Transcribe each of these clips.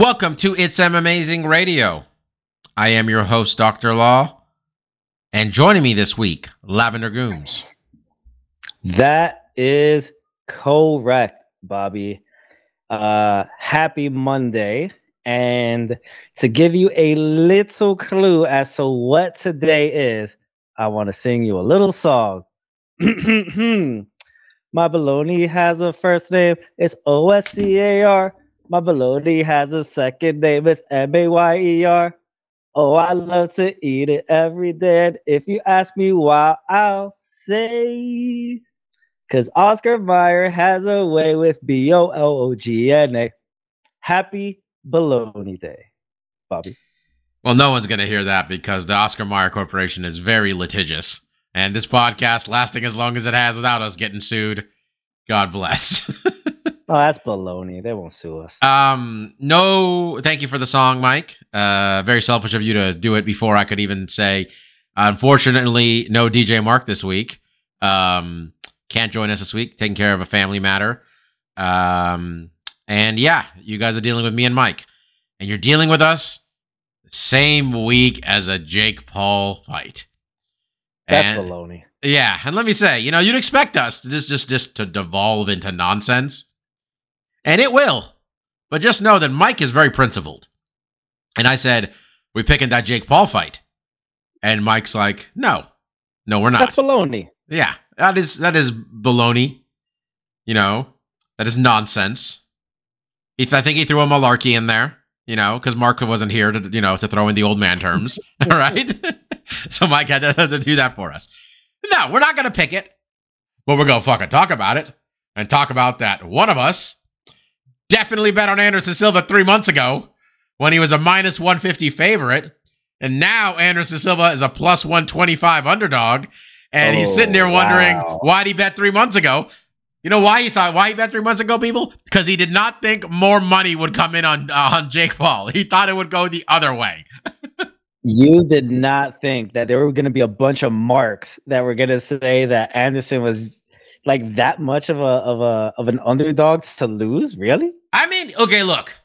Welcome to It's M Amazing Radio. I am your host, Dr. Law, and joining me this week, Lavender Gooms. That is correct, Bobby. Uh, happy Monday. And to give you a little clue as to what today is, I want to sing you a little song. My baloney has a first name. It's O S C A R. My baloney has a second name. It's M A Y E R. Oh, I love to eat it every day. And if you ask me why, I'll say, because Oscar Mayer has a way with B O L O G N A. Happy Baloney Day, Bobby. Well, no one's going to hear that because the Oscar Mayer Corporation is very litigious. And this podcast lasting as long as it has without us getting sued. God bless. Oh, that's baloney. They won't sue us. um, no, thank you for the song, Mike. Uh, very selfish of you to do it before I could even say. Unfortunately, no DJ Mark this week. Um, can't join us this week, taking care of a family matter. Um, and yeah, you guys are dealing with me and Mike, and you're dealing with us the same week as a Jake Paul fight. That's And- baloney. yeah, and let me say, you know, you'd expect us to just just just to devolve into nonsense. And it will. But just know that Mike is very principled. And I said, "We picking that Jake Paul fight." And Mike's like, "No. No, we're not. That's not." baloney. yeah. That is that is baloney. You know, that is nonsense. He, I think he threw a malarkey in there, you know, because Mark wasn't here to, you know, to throw in the old man terms. All right. so Mike had to, to do that for us. No, we're not going to pick it, but we're going to fucking talk about it and talk about that one of us definitely bet on Anderson Silva three months ago when he was a minus 150 favorite. And now Anderson Silva is a plus 125 underdog. And he's Oh, sitting there wondering wow. why'd he bet three months ago? You know why he thought why he bet three months ago, people? Because he did not think more money would come in on uh, on Jake Paul. He thought it would go the other way. You did not think that there were going to be a bunch of marks that were going to say that Anderson was like that much of a of a of an underdog to lose. Really? I mean, okay, look.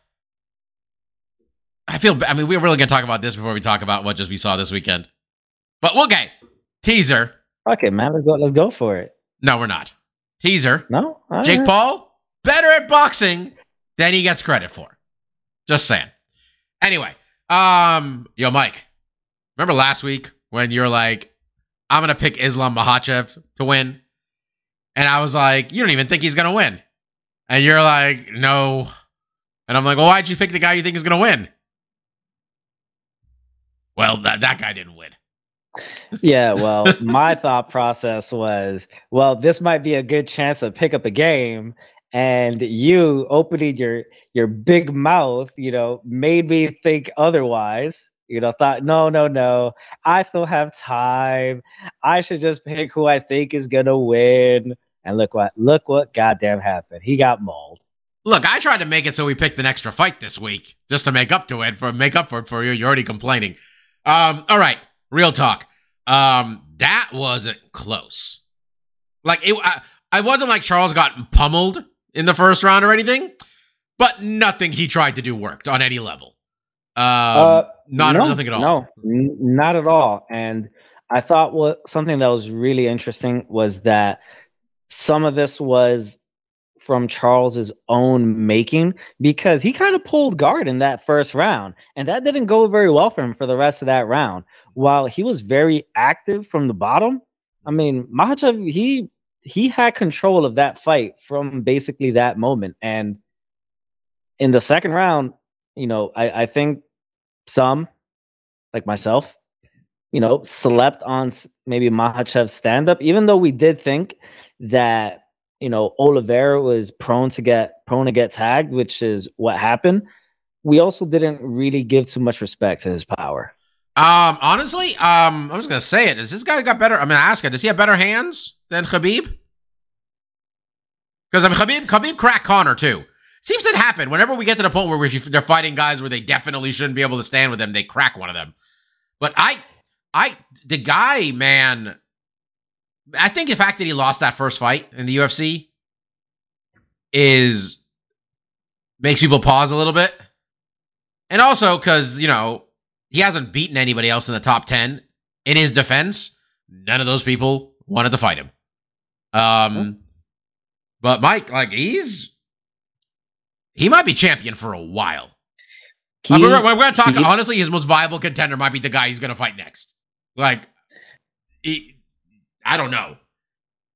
I feel. I mean, we're really gonna talk about this before we talk about what just we saw this weekend. But okay, teaser. Okay, man. Let's go. Let's go for it. No, we're not. Teaser. No, All Jake right. Paul better at boxing than he gets credit for. Just saying. Anyway, um, yo, Mike, remember last week when you're like, I'm gonna pick Islam Makhachev to win, and I was like, you don't even think he's gonna win, and you're like, no, and I'm like, well, why'd you pick the guy you think is gonna win? Well, that that guy didn't win. Yeah. Well, my thought process was, well, this might be a good chance to pick up a game. And you opening your your big mouth, you know, made me think otherwise. You know, thought, no, no, no. I still have time. I should just pick who I think is gonna win. And look what look what goddamn happened. He got mauled. Look, I tried to make it so we picked an extra fight this week just to make up to it for make up for it for you. You're already complaining. Um, all right, real talk. Um, that wasn't close. Like it, I, I wasn't like Charles got pummeled in the first round or anything, but nothing he tried to do worked on any level. Um, Uh, not no, nothing at all. No, n- not at all. And I thought what something that was really interesting was that some of this was from Charles's own making because he kind of pulled guard in that first round, and that didn't go very well for him for the rest of that round. While he was very active from the bottom, I mean, Makhachev he he had control of that fight from basically that moment, and in the second round, you know, I, I think some, like myself, you know, slept on maybe Makhachev's stand up, even though we did think that you know Oliveira was prone to get prone to get tagged, which is what happened. We also didn't really give too much respect to his power. Um, honestly, um, I was gonna say it. Does this guy got better? I'm gonna ask him. Does he have better hands than Khabib? Because I mean, Khabib, Khabib cracked Conor too. Seems to happen whenever we get to the point where they're fighting guys where they definitely shouldn't be able to stand with them. They crack one of them. But I, I, the guy, man, I think the fact that he lost that first fight in the UFC is makes people pause a little bit, and also because you know he hasn't beaten anybody else in the top ten. In his defense, none of those people wanted to fight him. Um, but Mike, like he's he might be champion for a while. He, we're, we're, gonna talk he- honestly. His most viable contender might be the guy he's gonna fight next. Like, he, I don't know.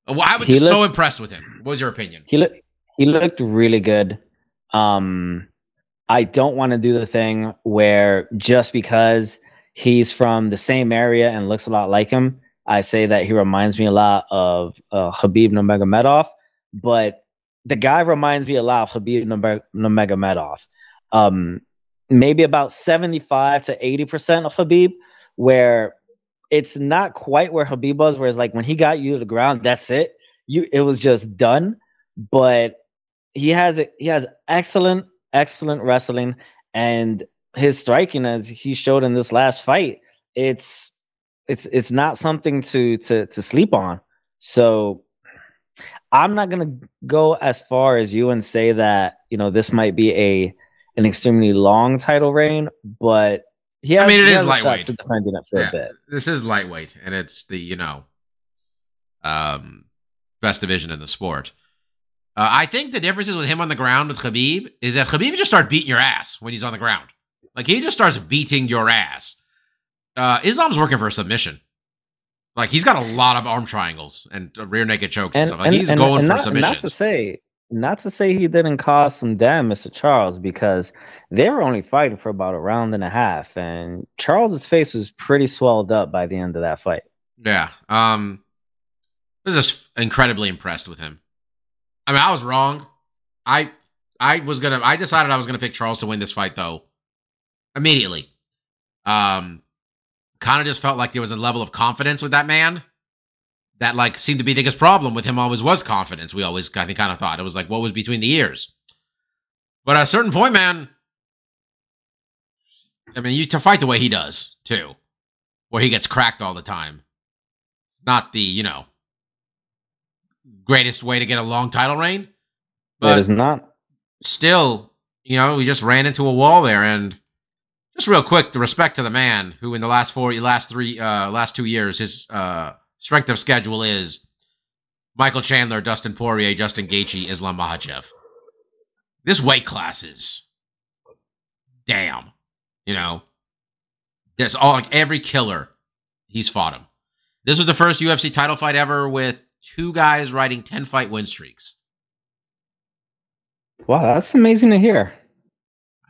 Well, I was He just so impressed with him. What was your opinion? he looked he looked really good. Um, I don't want to do the thing where just because he's from the same area and looks a lot like him, I say that he reminds me a lot of uh, Khabib Nurmagomedov. But the guy reminds me a lot of Khabib Nurmag- Nurmagomedov. Um, maybe about seventy-five to eighty percent of Khabib, where it's not quite where Khabib was. Where it's like when he got you to the ground, that's it. You, it was just done. But he has it. he has excellent excellent wrestling and his striking as he showed in this last fight it's it's it's not something to to to sleep on so i'm not to go as far as you and say that you know this might be a an extremely long title reign but he has, I mean, it is has a shot lightweight. defending it for Yeah. a bit This is lightweight, and it's the you know, um, best division in the sport. Uh, I think the differences with him on the ground with Khabib is that Khabib just starts beating your ass when he's on the ground. Like he just starts beating your ass. Uh, Islam's working for a submission. Like he's got a lot of arm triangles and rear naked chokes and, and, stuff. Like and- he's and- going for submissions. Not to say, not to say he didn't cause some damage to Charles because they were only fighting for about a round and a half, and Charles's face was pretty swelled up by the end of that fight. Yeah. Um I was just incredibly impressed with him. I mean, I was wrong. I I was gonna I decided I was gonna pick Charles to win this fight though. Immediately. Um kind of just felt like there was a level of confidence with that man that like seemed to be the biggest problem with him always was confidence. We always I think kind of thought. It was like what was between the ears. But at a certain point, man, I mean, you to fight the way he does, too, where he gets cracked all the time not the you know greatest way to get a long title reign, but is not. still, you know, we just ran into a wall there. And just real quick, the respect to the man who, in the last four, last three, uh, last two years, his uh, strength of schedule is Michael Chandler, Dustin Poirier, Justin Gaethje, Islam Makhachev. This weight class is damn. You know, there's all like every killer he's fought him. This was the first UFC title fight ever with two guys riding 10 fight win streaks. Wow, that's amazing to hear.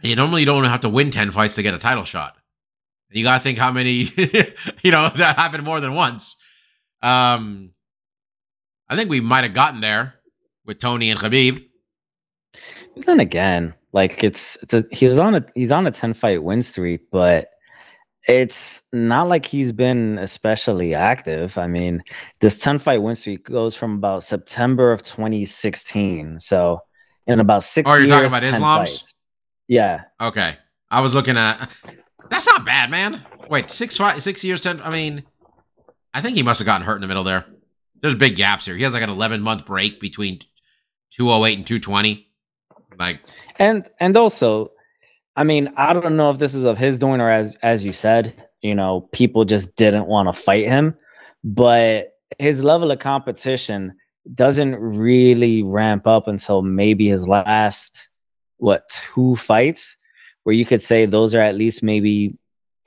You normally don't have to win 10 fights to get a title shot. You got to think how many, you know, that happened more than once. Um, I think we might have gotten there with Tony and Khabib. But then again, like it's it's a he was on a he's on a ten fight win streak, but it's not like he's been especially active. I mean, this ten fight win streak goes from about September of 2016. So in about six Oh, you're talking about 10 Islam's? fights. Yeah. Okay. I was looking at, that's not bad, man. Wait, six, five, six years, 10. I mean, I think he must have gotten hurt in the middle there. There's big gaps here. He has like an 11 month break between 208 and 220. Like, and and also i mean i don't know if this is of his doing or as as you said you know people just didn't want to fight him but his level of competition doesn't really ramp up until maybe his last what two fights where you could say those are at least maybe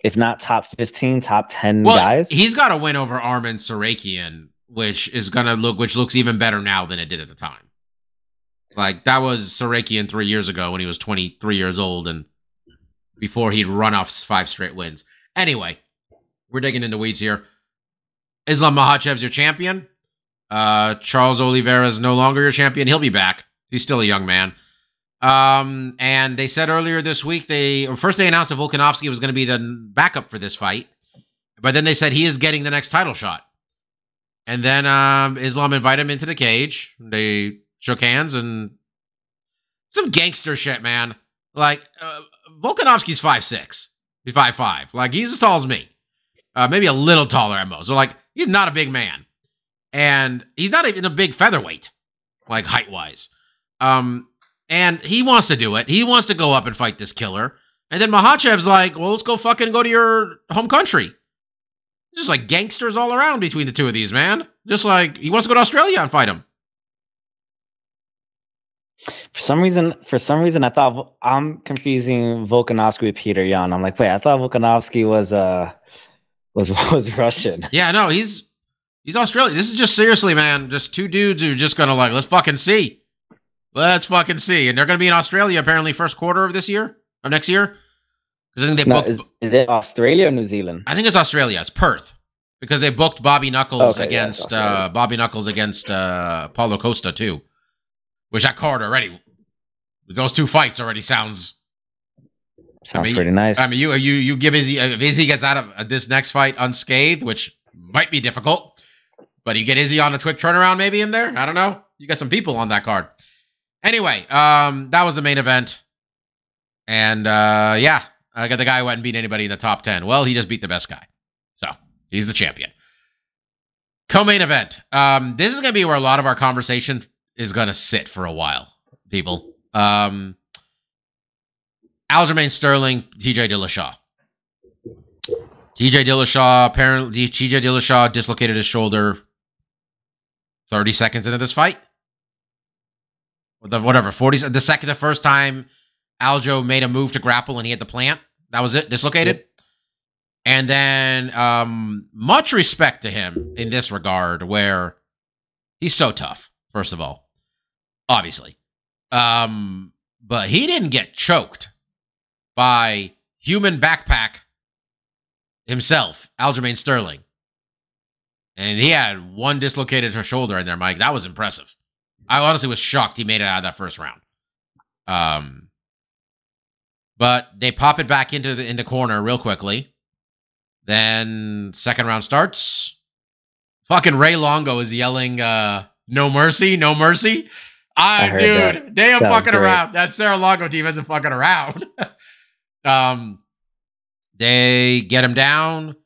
if not top 15 top 10 well, guys he's got a win over Arman Tsarukyan, which is going to look, which looks even better now than it did at the time. Like, that was Tsarukyan three years ago when he was 23 years old and before he'd run off five straight wins. Anyway, we're digging into weeds here. Islam Makhachev's your champion. Uh, Charles Oliveira is no longer your champion. He'll be back. He's still a young man. Um, and they said earlier this week they first they announced that Volkanovski was going to be the backup for this fight, but then they said he is getting the next title shot. And then um, Islam invited him into the cage. They shook hands and some gangster shit, man. Like uh, Volkanovski's five six, he's five five. Like he's as tall as me, uh, maybe a little taller at most. So like he's not a big man, and he's not even a big featherweight, like height wise. Um, and he wants to do it. He wants to go up and fight this killer. And then Makhachev's like, well, let's go fucking go to your home country. Just like gangsters all around between the two of these, man. Just like he wants to go to Australia and fight him. For some reason, for some reason, I thought I'm confusing Volkanovski with Peter Yan. I'm like, wait, I thought Volkanovski was uh was was Russian. Yeah, no, he's he's Australian. This is just seriously, man. Just two dudes who are just gonna like, let's fucking see. Let's fucking see. And they're gonna be in Australia apparently first quarter of this year or next year. Because I think they No, booked. is, is it Australia or New Zealand? I think it's Australia. It's Perth because they booked Bobby Knuckles Okay, against Australia. uh, Bobby Knuckles against uh, Paulo Costa too, which that card already. Those two fights already sounds. Sounds mean, pretty nice. I mean, you you you give Izzy if Izzy gets out of this next fight unscathed, which might be difficult, but you get Izzy on a quick turnaround maybe in there. I don't know. You got some people on that card. Anyway, um, that was the main event, and uh, yeah, I got the guy who hadn't beat anybody in the top ten. Well, he just beat the best guy, so he's the champion. Co-main event. Um, this is gonna be where a lot of our conversation is gonna sit for a while, people. Um, Aljamain Sterling, TJ Dillashaw. TJ Dillashaw apparently TJ Dillashaw dislocated his shoulder 30 seconds into this fight. Whatever, 40 the second the first time Aljo made a move to grapple and he had the plant. That was it, dislocated. And then um much respect to him in this regard where he's so tough, first of all. Obviously. Um but he didn't get choked by human backpack himself, Aljamain Sterling. And he had one dislocated her shoulder in there, Mike. That was impressive. I honestly was shocked he made it out of that first round. Um, but they pop it back into the in the corner real quickly. Then second round starts. Fucking Ray Longo is yelling, uh, "No mercy, no mercy." I, I dude, that. they ain't That fucking around. That Serra-Longo team isn't fucking around. um, they get him down.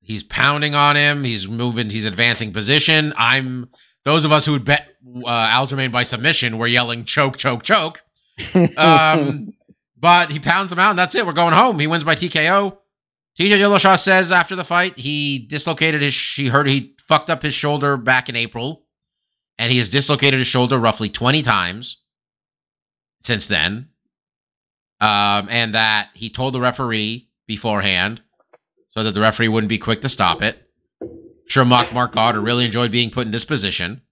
He's pounding on him. He's moving. He's advancing position. I'm those of us who would bet uh, Aljamain by submission were yelling choke, choke, choke. Um, but he pounds him out, and that's it. We're going home. He wins by TKO. TJ Dillashaw says after the fight he dislocated his. She heard he fucked up his shoulder back in April, and he has dislocated his shoulder roughly twenty times since then. Um, and that he told the referee beforehand so that the referee wouldn't be quick to stop it. Sure, Marc Marc Goddard really enjoyed being put in this position,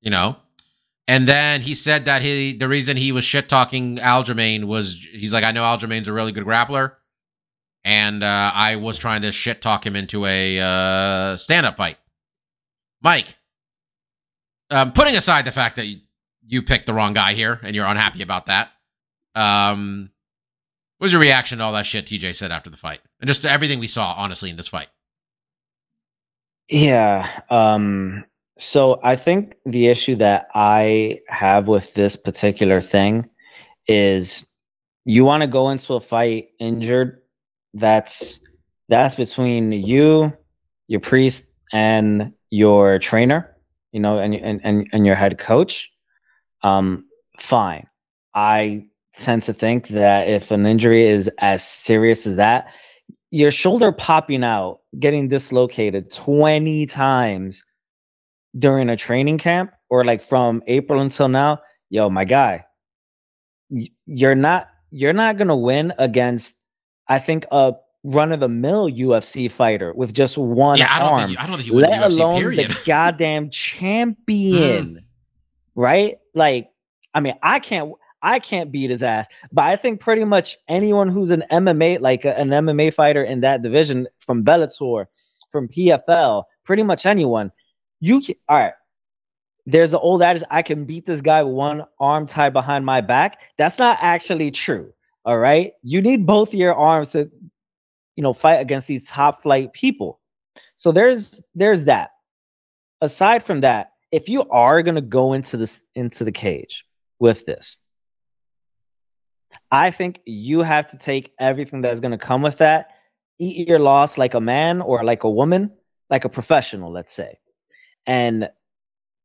you know. And then he said that he the reason he was shit talking Aljamain was he's like I know Aljamain's a really good grappler, and uh, I was trying to shit talk him into a uh, stand up fight. Mike, um, putting aside the fact that you, you picked the wrong guy here and you're unhappy about that, um, what was your reaction to all that shit TJ said after the fight and just everything we saw honestly in this fight? Yeah. Um, so I think the issue that I have with this particular thing is you want to go into a fight injured. That's that's between you, your priest, and your trainer, you know, and and and, and your head coach. Um, fine. I tend to think that if an injury is as serious as that, your shoulder popping out, getting dislocated 20 times during a training camp or like from April until now, yo, my guy, you're not you're not to win against I think a run of the mill UFC fighter with just one yeah, I don't arm, think I don't think you win the let UFC alone period. the goddamn champion. Mm. right? Like I mean, I can't I can't beat his ass, but I think pretty much anyone who's an MMA like a- an MMA fighter in that division from Bellator, from PFL, pretty much anyone, you can, all right. there's an old adage I can beat this guy with one arm tied behind my back. That's not actually true. All right. You need both your arms to, you know, fight against these top flight people. So there's there's that. Aside from that, if you are gonna go into this into the cage with this, I think you have to take everything that's gonna come with that, eat your loss like a man or like a woman, like a professional, let's say. And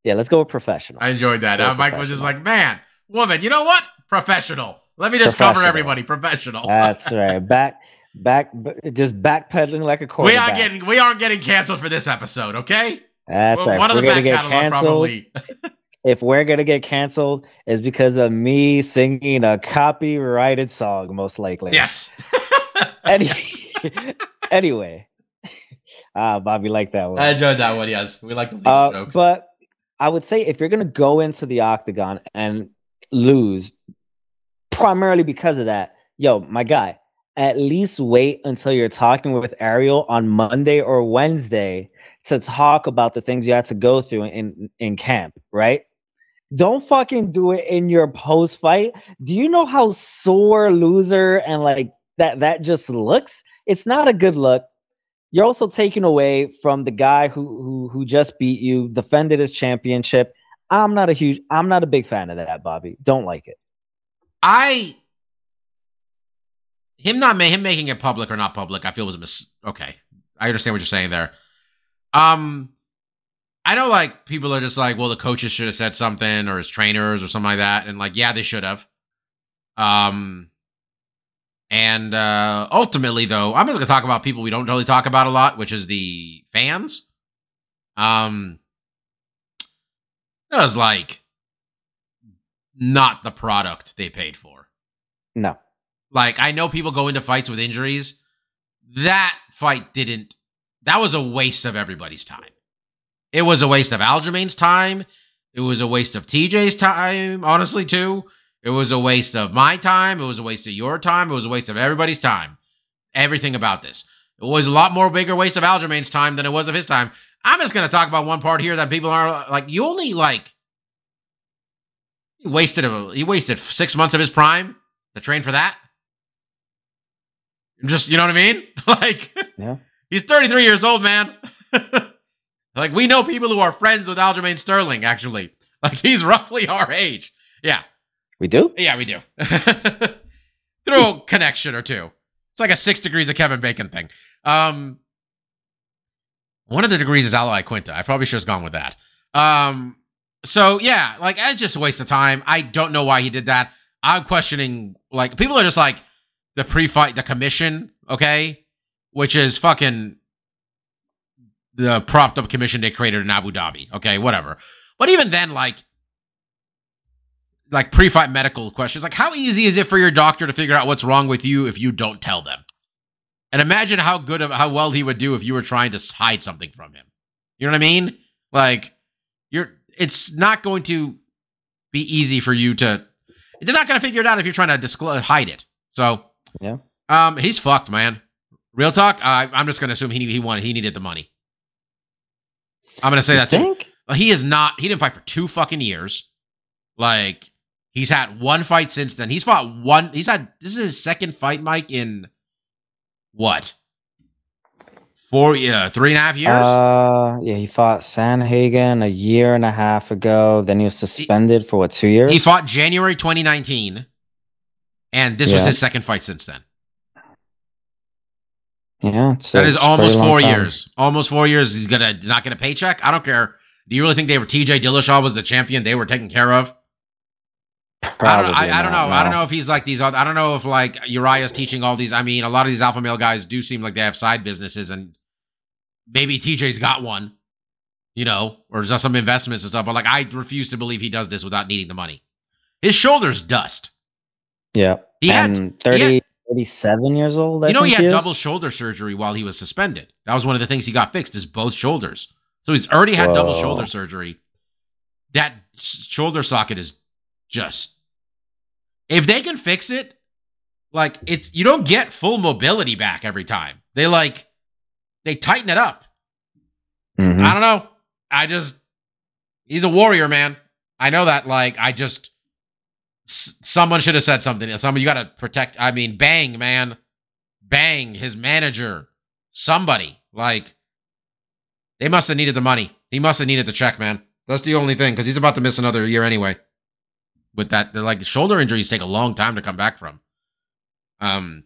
yeah, let's go with professional. I enjoyed that. Uh, Mike was just like, man, woman, you know what? Professional. Let me just cover everybody. Professional. That's right. Back, back, just backpedaling like a we aren't getting we aren't getting canceled for this episode, okay? That's Well, right. One If of the we're gonna back get catalog canceled, probably. if we're gonna get canceled, is because of me singing a copyrighted song, most likely. yes. Any- anyway, ah, Bobby liked that one. I enjoyed that one. Yes, we like the Uh, jokes. but I would say if you're gonna go into the octagon and lose, primarily because of that, yo, my guy, at least wait until you're talking with Ariel on Monday or Wednesday to talk about the things you had to go through in in camp, right? Don't fucking do it in your post fight. Do you know how sore loser and like that that just looks? It's not a good look. You're also taking away from the guy who who who just beat you, defended his championship. I'm not a huge I'm not a big fan of that, Bobby. Don't like it. I him not him making it public or not public, I feel was a mis. Okay, I understand what you're saying there. Um, I know like people are just like, well, the coaches should have said something or his trainers or something like that, and like, yeah, they should have. Um, and uh ultimately, though, I'm just gonna talk about people we don't really talk about a lot, which is the fans. Um, that was like not the product they paid for. No. Like I know people go into fights with injuries. That fight didn't. That was a waste of everybody's time. It was a waste of Aljamain's time. It was a waste of TJ's time, honestly, too. It was a waste of my time. It was a waste of your time. It was a waste of everybody's time. Everything about this. It was a lot more bigger waste of Aljamain's time than it was of his time. I'm just gonna talk about one part here that people are like, you only like he wasted a, he wasted six months of his prime to train for that. Just you know what I mean? like Yeah. he's 33 years old, man. like we know people who are friends with Aljamain Sterling, actually. Like he's roughly our age. Yeah. We do? Yeah, we do. Through a connection or two. It's like a six degrees of Kevin Bacon thing. Um, one of the degrees is Ally Quinta. I probably should have gone with that. Um, so yeah, like it's just a waste of time. I don't know why he did that. I'm questioning. Like people are just like the pre-fight, the commission, okay, which is fucking the propped up commission they created in Abu Dhabi. Okay, whatever. But even then, like like pre-fight medical questions. Like, how easy is it for your doctor to figure out what's wrong with you if you don't tell them? And imagine how good of how well he would do if you were trying to hide something from him. You know what I mean? Like, you're. It's not going to be easy for you to. They're not going to figure it out if you're trying to disclose hide it. So, Yeah. um, he's fucked, man. Real talk. Uh, I'm just going to assume he he wanted he needed the money. I'm going to say You that too. think? Well, he is not. He didn't fight for two fucking years. Like he's had one fight since then. He's fought one. He's had. This is his second fight, Mike. In what? Four, yeah, three and a half years. Uh, yeah, he fought Sandhagen a year and a half ago. Then he was suspended for what, two years? he fought January 2019, and this was his second fight since then. yeah, That a is almost four time. years. Almost four years. He's gonna not get a paycheck. I don't care. Do you really think they were T.J. Dillashaw was the champion they were taken care of? I don't, Probably I, I don't know. not, I don't know if he's like these other. I don't know if like Urijah's teaching all these. I mean, a lot of these alpha male guys do seem like they have side businesses, and maybe TJ's got one, you know, or just some investments and stuff. But like, I refuse to believe he does this without needing the money. His shoulders dust. Yeah, He had, and 30, 37 years old. I you know, he had is. double shoulder surgery while he was suspended. That was one of the things he got fixed. Is both shoulders. So he's already had double shoulder surgery. That sh- shoulder socket is just. If they can fix it, like it's you don't get full mobility back every time. They like they tighten it up. Mhm. I don't know. I just He's a warrior, man. I know that. Like, I just s- someone should have said something. Someone you got to protect. I mean, bang, man, bang. His manager, somebody. Like, they must have needed the money. He must have needed the check, man. That's the only thing because he's about to miss another year anyway. With that, they're like shoulder injuries take a long time to come back from. Um.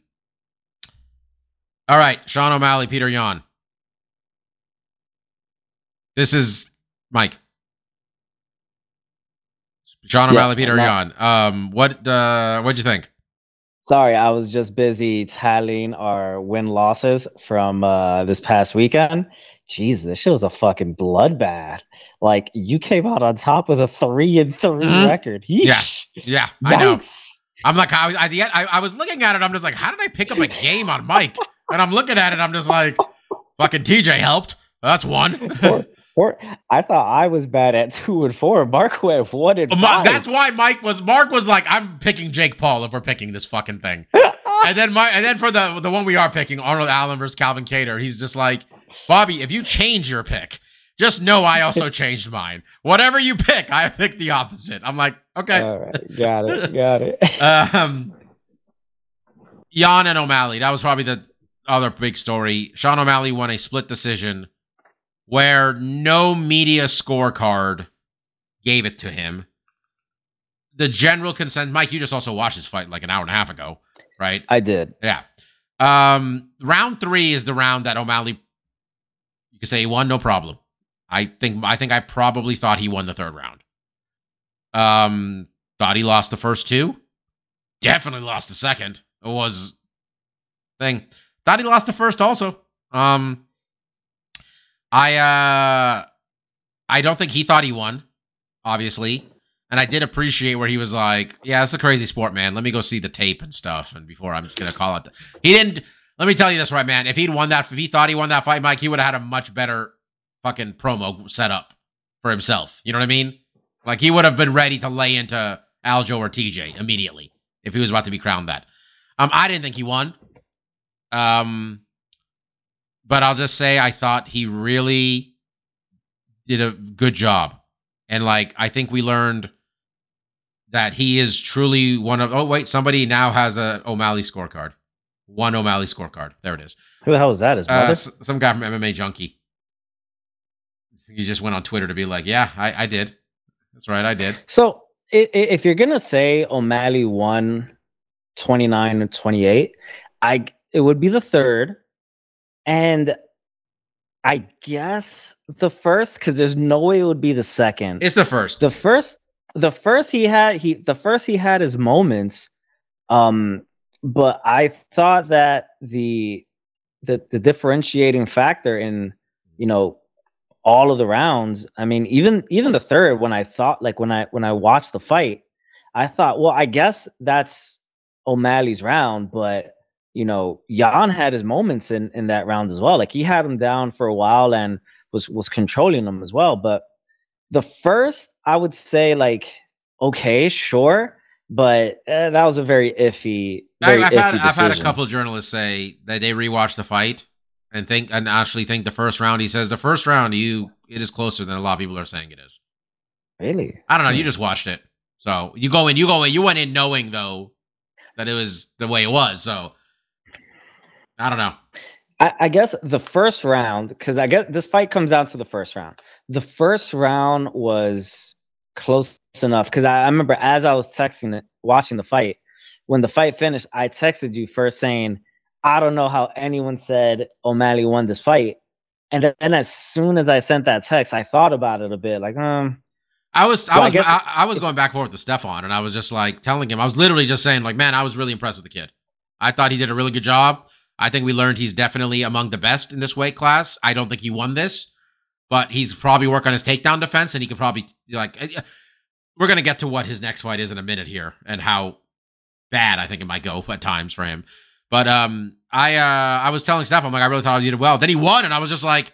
All right, Sean O'Malley, Peter Yan. This is Mike. Sean Yeah, O'Malley, Peter Yan. Um, what uh, what'd you think? Sorry, I was just busy tallying our win losses from uh, this past weekend. Jeez, this shit was a fucking bloodbath. Like you came out on top with a three and 3 Mhm. record. Yeesh. Yeah, I know. I'm like, I, I, I, I was looking at it. I'm just like, how did I pick up a game on Mike? And I'm looking at it. I'm just like, fucking TJ helped. That's one. Or, or I thought I was bad at two and four. Mark went one and Ma- five. That's why Mike was. Mark was like, I'm picking Jake Paul if we're picking this fucking thing. and then my, and then for the the one we are picking, Arnold Allen versus Calvin Kattar, he's just like, Bobby, if you change your pick, just know I also changed mine. Whatever you pick, I picked the opposite. I'm like, okay. All right, got it, got it. um, Jan and O'Malley. That was probably the other big story. Sean O'Malley won a split decision where no media scorecard gave it to him. The general consent, Mike, you just also watched this fight like an hour and a half ago, right? I did. Yeah. Um, round three is the round that O'Malley, you could say he won, no problem. I think I think I probably thought he won the third round. Um, thought he lost the first two. Definitely lost the second. It was thing. Thought he lost the first also. Um, I uh, I don't think he thought he won, obviously. And I did appreciate where he was like, "Yeah, it's a crazy sport, man. Let me go see the tape and stuff." And before I'm just gonna call it, the-" he didn't. Let me tell you this, right, man. If he'd won that, if he thought he won that fight, Mike, he would have had a much better fucking promo set up for himself. You know what I mean? Like he would have been ready to lay into Aljo or TJ immediately if he was about to be crowned that. Um, I didn't think he won. Um, but I'll just say I thought he really did a good job, and like I think we learned that he is truly one of. Oh wait, somebody now has a O'Malley scorecard. One O'Malley scorecard. There it is. Who the hell is that? His Uh, brother? some guy from MMA Junkie. He just went on Twitter to be like, "Yeah, I, I did. That's right, I did." So if you're gonna say O'Malley won 29 and 28, I it would be the third, and I guess the first because there's no way it would be the second. It's the first. the first, the first he had he the first he had his moments, um, but I thought that the the the differentiating factor in you know all of the rounds i mean even even the third when i thought like when i when i watched the fight i thought well i guess that's o'malley's round but you know jan had his moments in in that round as well. Like he had him down for a while and was was controlling him as well. But the first i would say like okay sure but uh, that was a very iffy I, very I've had I've had a couple of journalists say that they rewatched the fight and think and actually think the first round. He says the first round you it is closer than a lot of people are saying it is. really I don't know. You just watched it, so you go in. You go in. You went in knowing though that it was the way it was. So I don't know. I, I guess the first round, because I guess this fight comes down to the first round. The first round was close enough because I, I remember as I was texting it, watching the fight, when the fight finished, I texted you first saying, I don't know how anyone said O'Malley won this fight. And then, and as soon as I sent that text, I thought about it a bit, like, um, I was I Well, I was guess- I, I was going back and forth with Stefan, and I was just like telling him I was literally just saying like, man, I was really impressed with the kid. I thought he did a really good job. I think we learned he's definitely among the best in this weight class. I don't think he won this, but he's probably work on his takedown defense, and he could probably like. eh, We're gonna get to what his next fight is in a minute here, and how bad I think it might go at times for him. But um, I uh, I was telling Steph, I'm like, I really thought he did well. Then he won, and I was just like,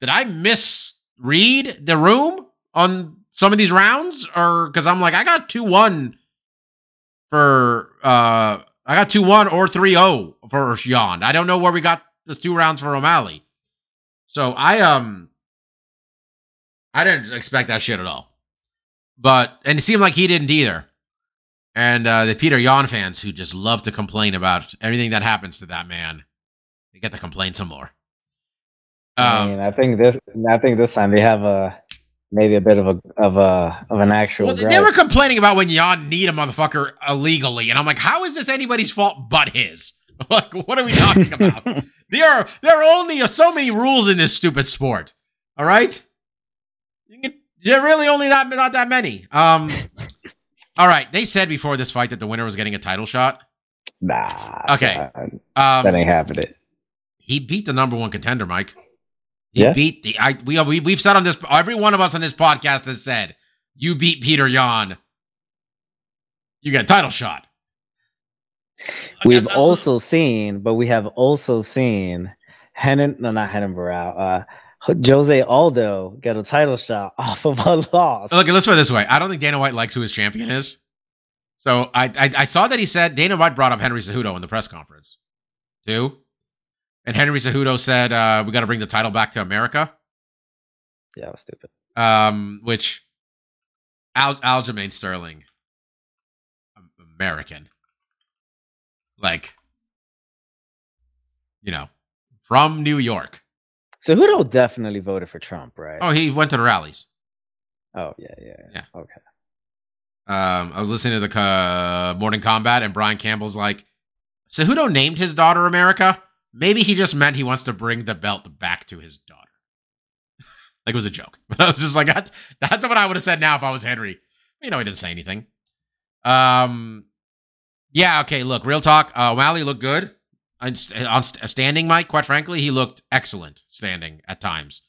did I misread the room on some of these rounds, or because I'm like, I got two one for uh, I got two one or three zero for Jan. I don't know where we got those two rounds for O'Malley. So I um, I didn't expect that shit at all. But and it seemed like he didn't either. And uh, the Peter Yan fans who just love to complain about everything that happens to that man, they get to complain some more. I Um, mean, I think this. I think this time they have a maybe a bit of a of a of an actual. well, they were complaining about when Yan need a motherfucker illegally, and I'm like, how is this anybody's fault but his? like, what are we talking about? there are there are only so many rules in this stupid sport. All right, you can, there are really only not not that many. Um, all right. They said before this fight that the winner was getting a title shot. nah. Okay. son, that Um, ain't happening. he beat the number one contender, Mike. He Yeah. beat the I we, we we've said on this every one of us on this podcast has said you beat Peter Yan, you get a title shot. We've also seen, but we have also seen Renan, no, not Renan Barao, uh, Jose Aldo get a title shot off of a loss. Look, let's put it this way. I don't think Dana White likes who his champion is. So I, I I saw that he said Dana White brought up Henry Cejudo in the press conference, too, and Henry Cejudo said uh, we got to bring the title back to America, yeah, that was stupid. um, which Al, Aljamain Sterling, American, like, you know, from New York. Cejudo definitely voted for Trump, right? Oh, he went to the rallies. Oh, yeah, yeah, Yeah. Okay. um, I was listening to the uh, Morning Combat, and Brian Campbell's like, Cejudo named his daughter America. Maybe he just meant he wants to bring the belt back to his daughter. like it was a joke. But I was just like, that's, that's what I would have said now if I was Henry. You know, he didn't say anything. Um, yeah, okay, look, real talk. Uh, O'Malley looked good on, st- standing, Mike. Quite frankly, he looked excellent standing at times.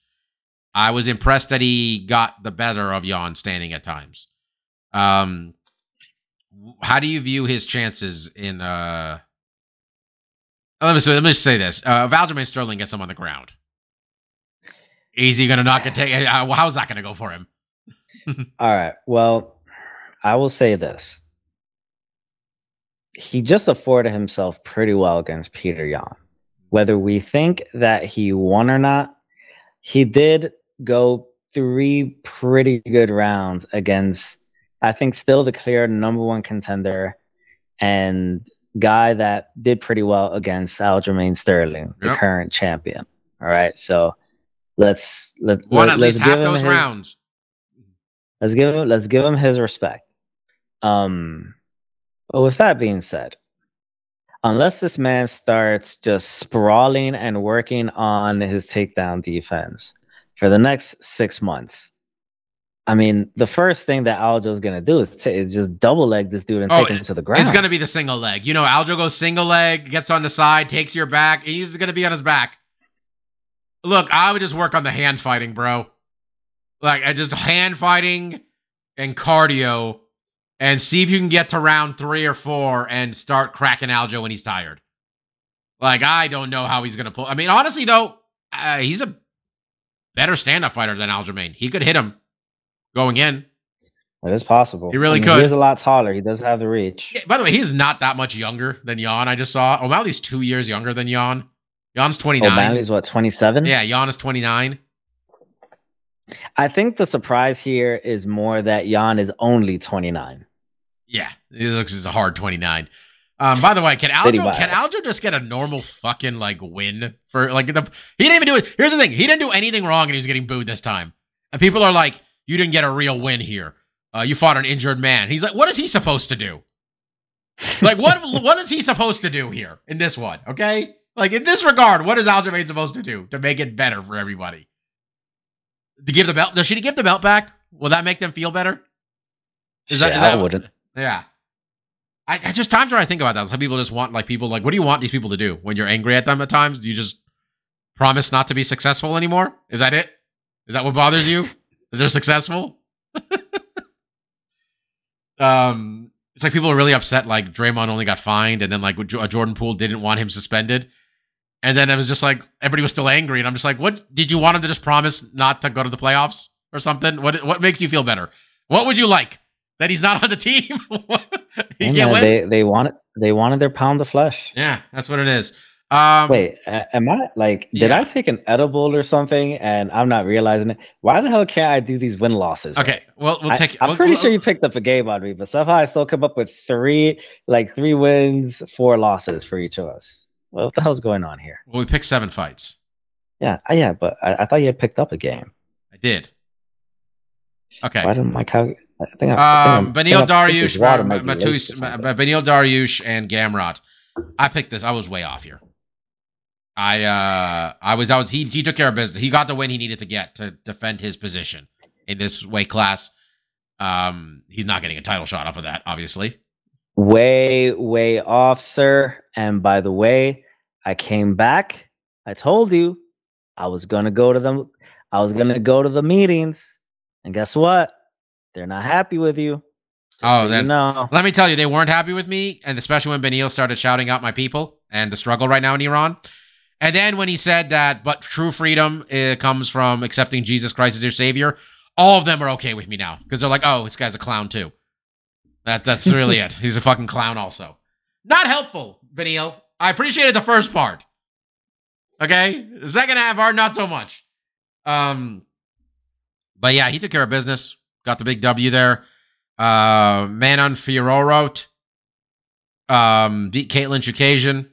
I was impressed that he got the better of Jan standing at times. Um, how do you view his chances in? uh Let me say, let me just say this: uh, Aljamain Sterling gets him on the ground, is he going to knock get taken? Uh, how's that going to go for him? All right. Well, I will say this. He just afforded himself pretty well against Peter Yan. Whether we think that he won or not, he did go three pretty good rounds against, I think, still the clear number one contender and guy that did pretty well against Aljamain Sterling, the Yep. current champion. All right. So let's let, Won let, at let's least half those his- rounds. Let's give him let's give him his respect. Um but with that being said, unless this man starts just sprawling and working on his takedown defense for the next six months, I mean, the first thing that Aljo's gonna do is, ta- is just double leg this dude and Oh, take him to the ground. It's going to be the single leg. You know, Aljo goes single leg, gets on the side, takes your back. He's going to be on his back. Look, I would just work on the hand fighting, bro. Like, I just hand fighting and cardio and see if you can get to round three or four and start cracking Aljo when he's tired. Like, I don't know how he's going to pull. I mean, honestly, though, uh, he's a better stand up fighter than Aljamain. He could hit him going in. It is possible. He really I mean, could. He is a lot taller. He does have the reach. Yeah, by the way, he's not that much younger than Jan. I just saw O'Malley's two years younger than Jan. Jan's 29. O'Malley's what, 27? yeah, Jan is 29. I think the surprise here is more that Jan is only 29. Yeah, he looks as a hard 29. Um, by the way, can Aljo can. Aljo just get a normal fucking like win for like the he didn't even do it. Here's the thing, he didn't do anything wrong and he was getting booed this time. And people are like, you didn't get a real win here. Uh, you fought an injured man. He's like, what is he supposed to do? Like what what is he supposed to do here in this one? Okay? Like in this regard, what is Aljamain supposed to do to make it better for everybody? To give the belt? Does she give the belt back? Will that make them feel better? Is that, Shit, is that I wouldn't. Yeah. I, I just times where I think about that, some people just want like people like, what do you want these people to do when you're angry at them at times? Do you just promise not to be successful anymore? Is that it? Is that what bothers you? That they're successful? um, it's like people are really upset. Like Draymond only got fined, and then like Jo- Jordan Poole didn't want him suspended, and then it was just like everybody was still angry, and I'm just like, what did you want him to just promise not to go to the playoffs or something? What what makes you feel better? What would you like that he's not on the team? he Yeah, they they wanted they wanted their pound of flesh. Yeah, that's what it is. Um, Wait, am I like? Did Yeah. I take an edible or something, and I'm not realizing it? Why the hell can't I do these win losses? Okay, well, we'll take. I, am we'll- pretty we'll- sure you picked up a game on me, but somehow I still come up with three, like three wins, four losses for each of us. What the hell's going on here? Well, we picked seven fights. Yeah, uh, yeah, but I, I thought you had picked up a game. I did. Okay. Why didn't my cal- I think I, Um, I think Beneil Dariush, water Ma- might be laced or Matus, Beneil Dariush, and Gamrot. I picked this. I was way off here. I uh, I was, I was. He he took care of business. He got the win he needed to get to defend his position in this weight class. Um, he's not getting a title shot off of that, obviously. way, way off, sir. And by the way, I came back. I told you I was gonna go to them. I was gonna go to the meetings, and guess what? They're not happy with you. Oh, so then- you know. Let me tell you, they weren't happy with me, and especially when Beneil started shouting out my people and the struggle right now in Iran. And then when he said that, but true freedom uh, comes from accepting Jesus Christ as your savior, all of them are okay with me now because they're like, oh, this guy's a clown too. That that's really it. He's a fucking clown also. Not helpful, Beneil. I appreciated the first part. Okay, the second half are not so much. Um, but yeah, he took care of business. Got the big W there. Uh, Manon Fiorot. Um, beat Katlyn Chookagian.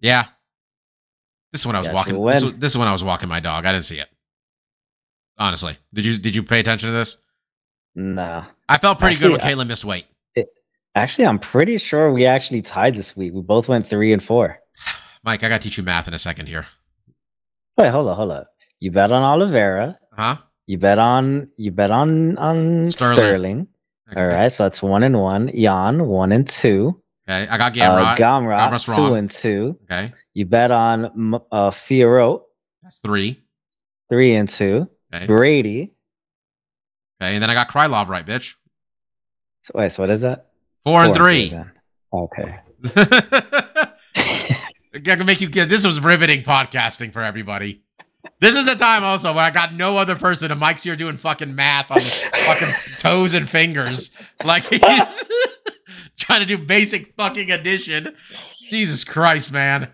Yeah. This is when I was walking. This, this is when I was walking my dog. I didn't see it. Honestly, did you did you pay attention to this? Nah. I felt pretty good when Actually, Katlyn missed weight. Actually, I'm pretty sure we actually tied this week. We both went three and four. Mike, I got to teach you math in a second here. Wait, hold on, hold on. You bet on Oliveira. Huh? You bet on you bet on on Sterling. Sterling. Okay. All right, so that's one and one. Jan one and two. Okay. I got Uh, Gamrot. Gamrot Gamrot's two wrong. and two. okay. You bet on uh, Fiorot That's three. three and two. Okay. Brady. Okay. And then I got Krylov right, bitch. So, wait, so what is that? Four, and three. then. Okay. I can make you get this was riveting podcasting for everybody. This is the time also when I got no other person and Mike's here doing fucking math on fucking toes and fingers. Like he's trying to do basic fucking addition. Jesus Christ, man.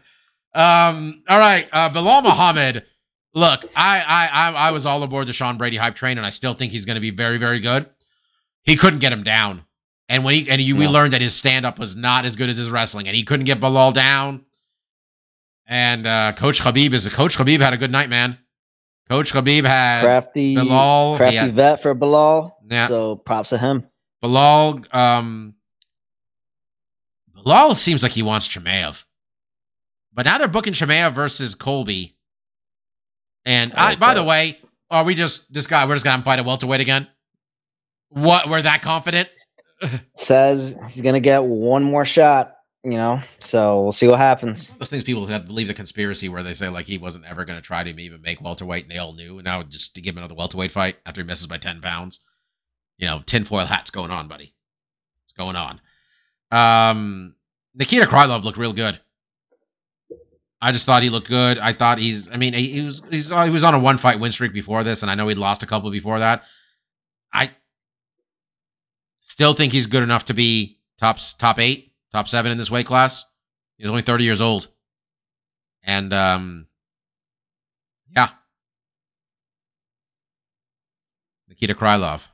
Um, all right, uh Belal Muhammad. Look, I I I, I was all aboard the Sean Brady hype train, and I still think he's gonna be very, very good. He couldn't get him down. And when he and you, we learned that his stand up was not as good as his wrestling, and he couldn't get Belal down. And uh, Coach Khabib is a Coach Khabib had a good night, man. Coach Khabib had Crafty Belal, crafty yeah. vet for Belal. Yeah. So props to him. Belal. Um, Belal seems like he wants Chimaev, but now they're booking Chimaev versus Colby. And I I, like by the way, are we just this guy? We're just gonna fight a welterweight again? What? We're that confident? Says he's gonna get one more shot. You know, so we'll see what happens. Those things people have believe the conspiracy where they say like he wasn't ever going to try to even make welterweight, and they all knew. And now just to give him another welterweight fight after he misses by ten pounds, you know, tinfoil hat's going on, buddy. What's going on? Um, Nikita Krylov looked real good. I just thought he looked good. I thought he's. I mean, he, he was he's he was on a one fight win streak before this, and I know he'd lost a couple before that. I still think he's good enough to be top top eight, top seven in this weight class. He's only 30 years old. And um yeah. Nikita Krylov,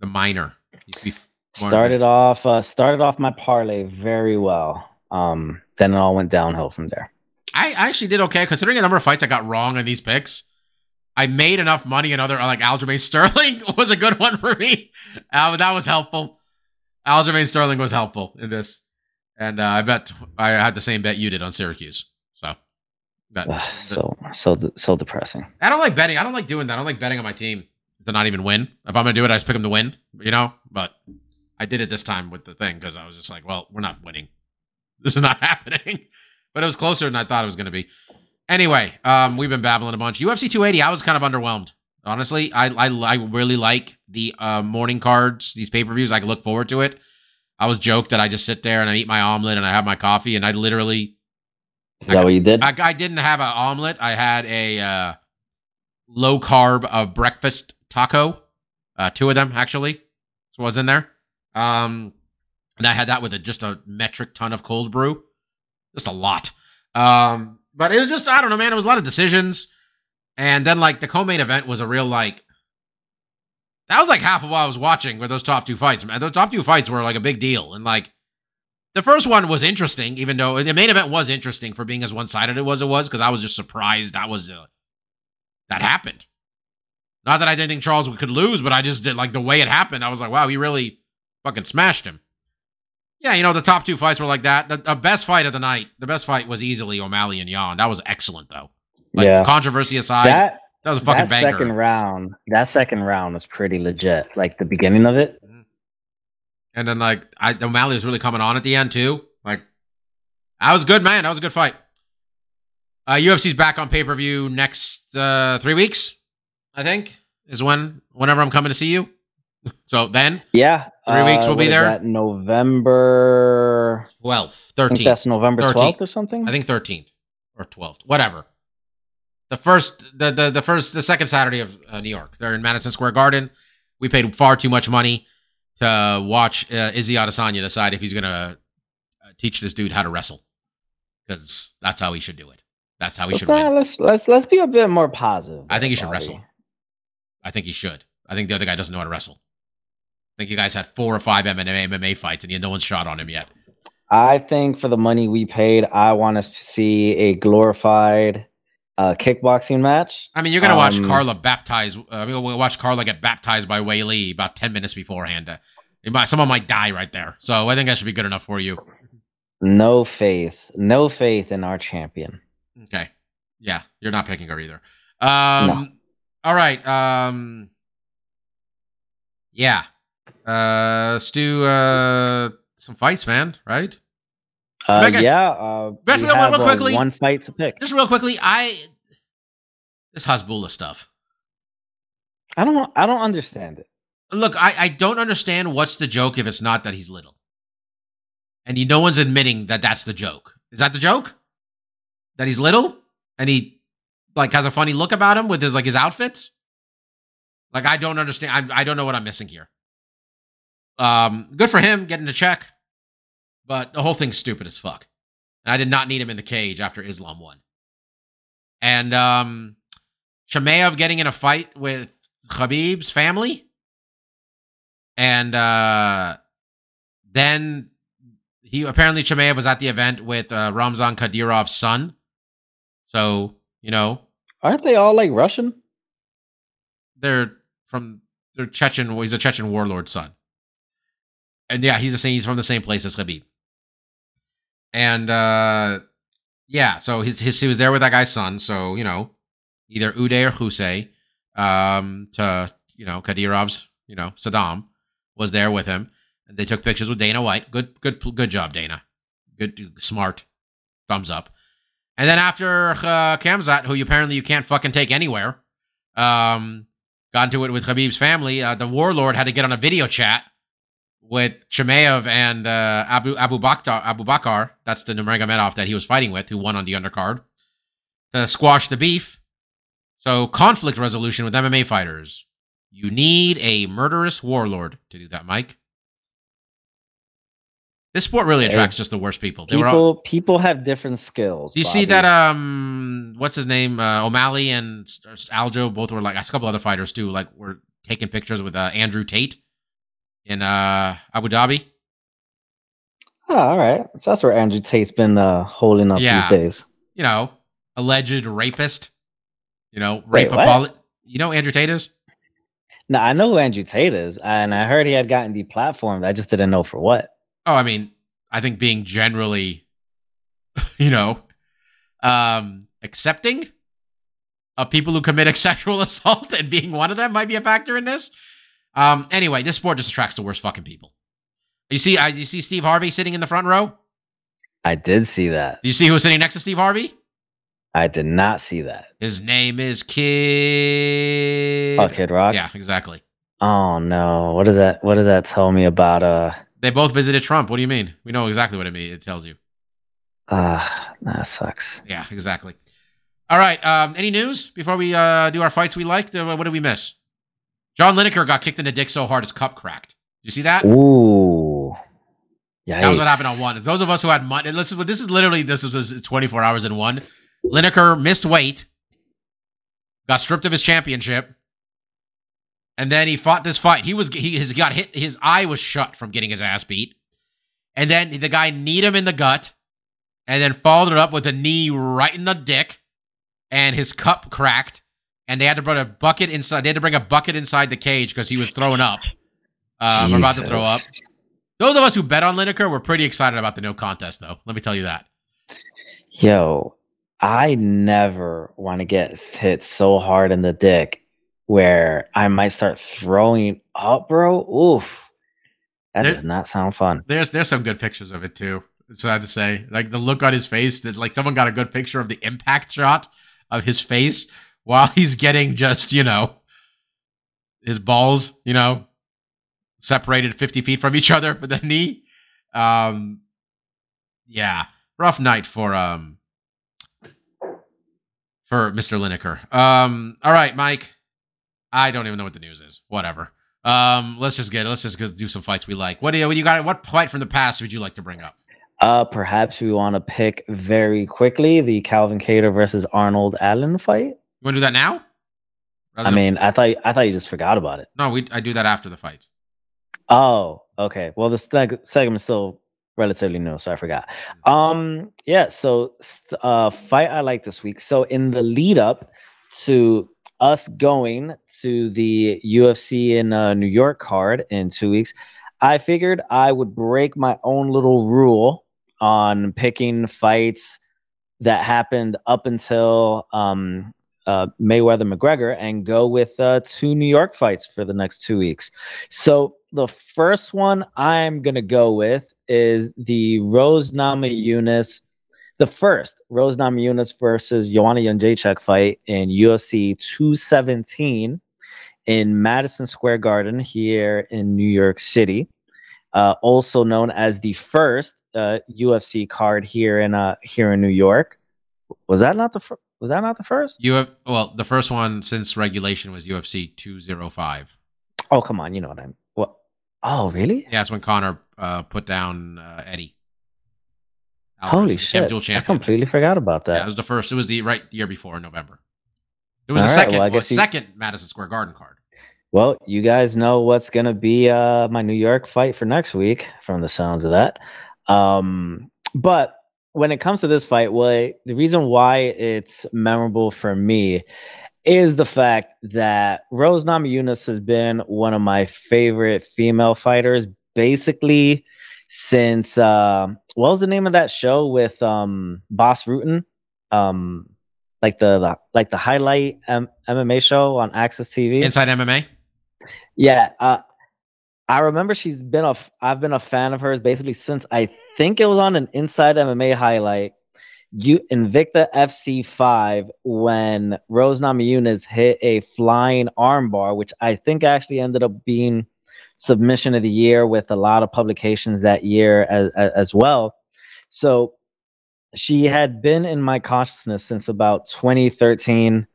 the minor. Used to be f- more- Started off uh, started off my parlay very well. Um, then it all went downhill from there. I I actually did okay considering the number of fights I got wrong in these picks. I made enough money in other like Aljamain Sterling was a good one for me. Uh, that was helpful. Aljamain Sterling was helpful in this, and uh, I bet I had the same bet you did on Syracuse. So, bet. Ugh, so so de- so depressing. I don't like betting. I don't like doing that. I don't like betting on my team to not even win. If I'm gonna do it, I just pick them to win. You know. But I did it this time with the thing because I was just like, well, we're not winning. This is not happening. But it was closer than I thought it was gonna be. Anyway, um, we've been babbling a bunch. UFC 280. I was kind of underwhelmed. Honestly, I I, I really like the uh, morning cards, these pay per views. I look forward to it. I was joked that I just sit there and I eat my omelet and I have my coffee and I literally Is that what you did? I, I didn't have an omelet. I had a uh, low carb uh, breakfast taco. Uh, two of them actually was in there. Um, and I had that with a, just a metric ton of cold brew. just a lot. Um, but it was just I don't know, man. It was a lot of decisions, and then like the co-main event was a real like. That was like half of what I was watching with those top two fights. Man, those top two fights were like a big deal, and like the first one was interesting, even though the main event was interesting for being as one-sided it was. It was because I was just surprised that was uh, that happened. Not that I didn't think Charles could lose, but I just did like the way it happened. I was like, wow, he really fucking smashed him. Yeah, you know, the top two fights were like that. The, the best fight of the night, the best fight was easily O'Malley and Yan. That was excellent, though. Like, yeah. controversy aside, that, that was a fucking that second round, that second round was pretty legit. Like the beginning of it. And then, like, I, O'Malley was really coming on at the end, too. Like, that was good, man. That was a good fight. Uh, UFC's back on pay per view next uh, three weeks, I think, is when, whenever I'm coming to see you. So then, Yeah, Three weeks uh, we'll be there? that, November. 12th, I think 13th. that's November 13th. twelfth or something. I think 13th or 12th, whatever. The first, the the, the first, the second Saturday of uh, New York. They're in Madison Square Garden. We paid far too much money to watch uh, Izzy Adesanya decide if he's gonna uh, teach this dude how to wrestle, because that's how he should do it. That's how he let's, should not, win. let's let's let's be a bit more positive. I think he should Bobby. wrestle. I think he should. I think the other guy doesn't know how to wrestle. I think you guys had four or five MMA, MMA fights, and yet no one's shot on him yet. I think for the money we paid, I want to see a glorified uh, kickboxing match. I mean, you're gonna watch Um, Carla baptize. Uh, I mean, we'll watch Carla get baptized by Weili about ten minutes beforehand. Uh, it might, someone might die right there. So I think that should be good enough for you. No faith, no faith in our champion. Okay. Yeah, you're not picking her either. Um. All right. Um. Yeah. Uh. Let's do uh some fights, man. Right. Uh, Megan, yeah, uh, we real- real have, uh, quickly. one fight to pick. Just real quickly, I this Hasbullah stuff. I don't, I don't understand it. Look, I, I don't understand what's the joke if it's not that he's little. And you, no one's admitting that that's the joke. Is that the joke? That he's little and he like has a funny look about him with his like his outfits? Like I don't understand. I, I don't know what I'm missing here. Um, good for him getting the check, but the whole thing's stupid as fuck. And I did not need him in the cage after Islam won. And um, Chimaev getting in a fight with Khabib's family. And uh, then he apparently Chimaev was at the event with uh, Ramzan Kadyrov's son. So, you know, Aren't they all like Russian? they're from they're Chechen. Well, he's a Chechen warlord's son, and yeah, he's the same. He's from the same place as Khabib. And uh, yeah, so his his he was there with that guy's son. So you know, either Uday or Husey, um, to you know Kadyrov's, you know Saddam was there with him, and they took pictures with Dana White. Good, good, good job, Dana. Good, smart. Thumbs up. And then after uh, Kamzat, who you apparently you can't fucking take anywhere, um, got into it with Khabib's family. Uh, the warlord had to get on a video chat with Chimaev and uh, Abu Abu Bakr. Abu Bakr, that's the Nurmagomedov that he was fighting with, who won on the undercard, to squash the beef. So conflict resolution with MMA fighters. You need a murderous warlord to do that, Mike. This sport really Hey, attracts just the worst people. They were all, People, people have different skills. you see that? Um, what's his name? Uh, O'Malley and Aljo both were like a couple other fighters too. Like were taking pictures with uh, Andrew Tate in uh, Abu Dhabi. Oh, all right. So that's where Andrew Tate's been uh, holding up Yeah. these days. You know, alleged rapist. You know, rape Wait, You know who Andrew Tate is? Now I know who Andrew Tate is, and I heard he had gotten deplatformed. I just didn't know for what. Oh, I mean, I think being generally, you know, um, accepting of people who commit sexual assault and being one of them might be a factor in this. Um, anyway, this sport just attracts the worst fucking people. You see, I you see Steve Harvey sitting in the front row. I did see that. You see who's sitting next to Steve Harvey? I did not see that. His name is Kid. Oh, Kid Rock. Yeah, exactly. Oh no. What does that? What does that tell me about? Uh, They both visited Trump. What do you mean? We know exactly what it means. It tells you. uh that sucks. Yeah, exactly. All right. Um, any news before we uh, do our fights we liked? Uh, what did we miss? John Lineker got kicked in the dick so hard his cup cracked. You see that? Ooh. Yeah. That was what happened on Yikes. one. Those of us who had money, this is this is literally this is, this is 24 hours in one. Lineker missed weight, got stripped of his championship, and then he fought this fight. He was he has got hit. His eye was shut from getting his ass beat, and then the guy kneed him in the gut, and then followed it up with a knee right in the dick, and his cup cracked, and they had to bring a bucket inside. They had to bring a bucket inside the cage because he was throwing up. Um, we're about to throw up. Those of us who bet on Lineker were pretty excited about the no contest, though. Let me tell you that. Yo, I never want to get hit so hard in the dick where I might start throwing up, bro. Oof. That does not sound fun. There's there's some good pictures of it too. It's sad to say, like the look on his face. That like someone got a good picture of the impact shot of his face while he's getting just you know his balls, you know, separated 50 feet from each other with the knee. Um, yeah, rough night for um for Mr. Lineker. Um, all right, Mike. I don't even know what the news is. Whatever. Um, let's just get let's just do some fights we like. What do you what you got? What fight from the past would you like to bring up? Uh, perhaps we want to pick very quickly the Calvin Kattar versus Arnold Allen fight. You want to do that now? Rather I than- mean, I thought I thought you just forgot about it. no, we I do that after the fight. Oh, okay. Well, the seg- segment is still relatively new, so I forgot. Um, yeah. So, st- uh, fight I like this week. So, in the lead up to us going to the UFC in uh, New York card in two weeks, I figured I would break my own little rule on picking fights that happened up until um, uh, Mayweather McGregor and go with uh, two New York fights for the next two weeks. So the first one I'm gonna go with is the Rose Namajunas, the first Rose Namajunas versus Joanna Jędrzejczyk fight in UFC 217 in Madison Square Garden here in New York City, uh, also known as the first uh, UFC card here in uh, here in New York. Was that not the fir- was that not the first? You have well, the first one since regulation was UFC 205. Oh come on, you know what I'm. What? Oh really? Yeah, that's when Conor uh, put down uh, Eddie. Alvarez, Holy shit! Dual I completely forgot about that. Yeah, it was the first. It was the right the year before in November. It was All the right, second, well, well, you- second Madison Square Garden card. Well, you guys know what's gonna be uh, my New York fight for next week, from the sounds of that. Um, but when it comes to this fight, well, the reason why it's memorable for me is the fact that Rose Namajunas has been one of my favorite female fighters, basically since uh, what was the name of that show with um, Bas Rutten? Um, like the, the like the highlight M- MMA show on AXS TV. Inside MMA. Yeah, uh, I remember she's been a. I've been a fan of hers basically since I think it was on an Inside MMA highlight. You Invicta FC five when Rose Namajunas hit a flying armbar, which I think actually ended up being submission of the year with a lot of publications that year as as, as well. So she had been in my consciousness since about 2013.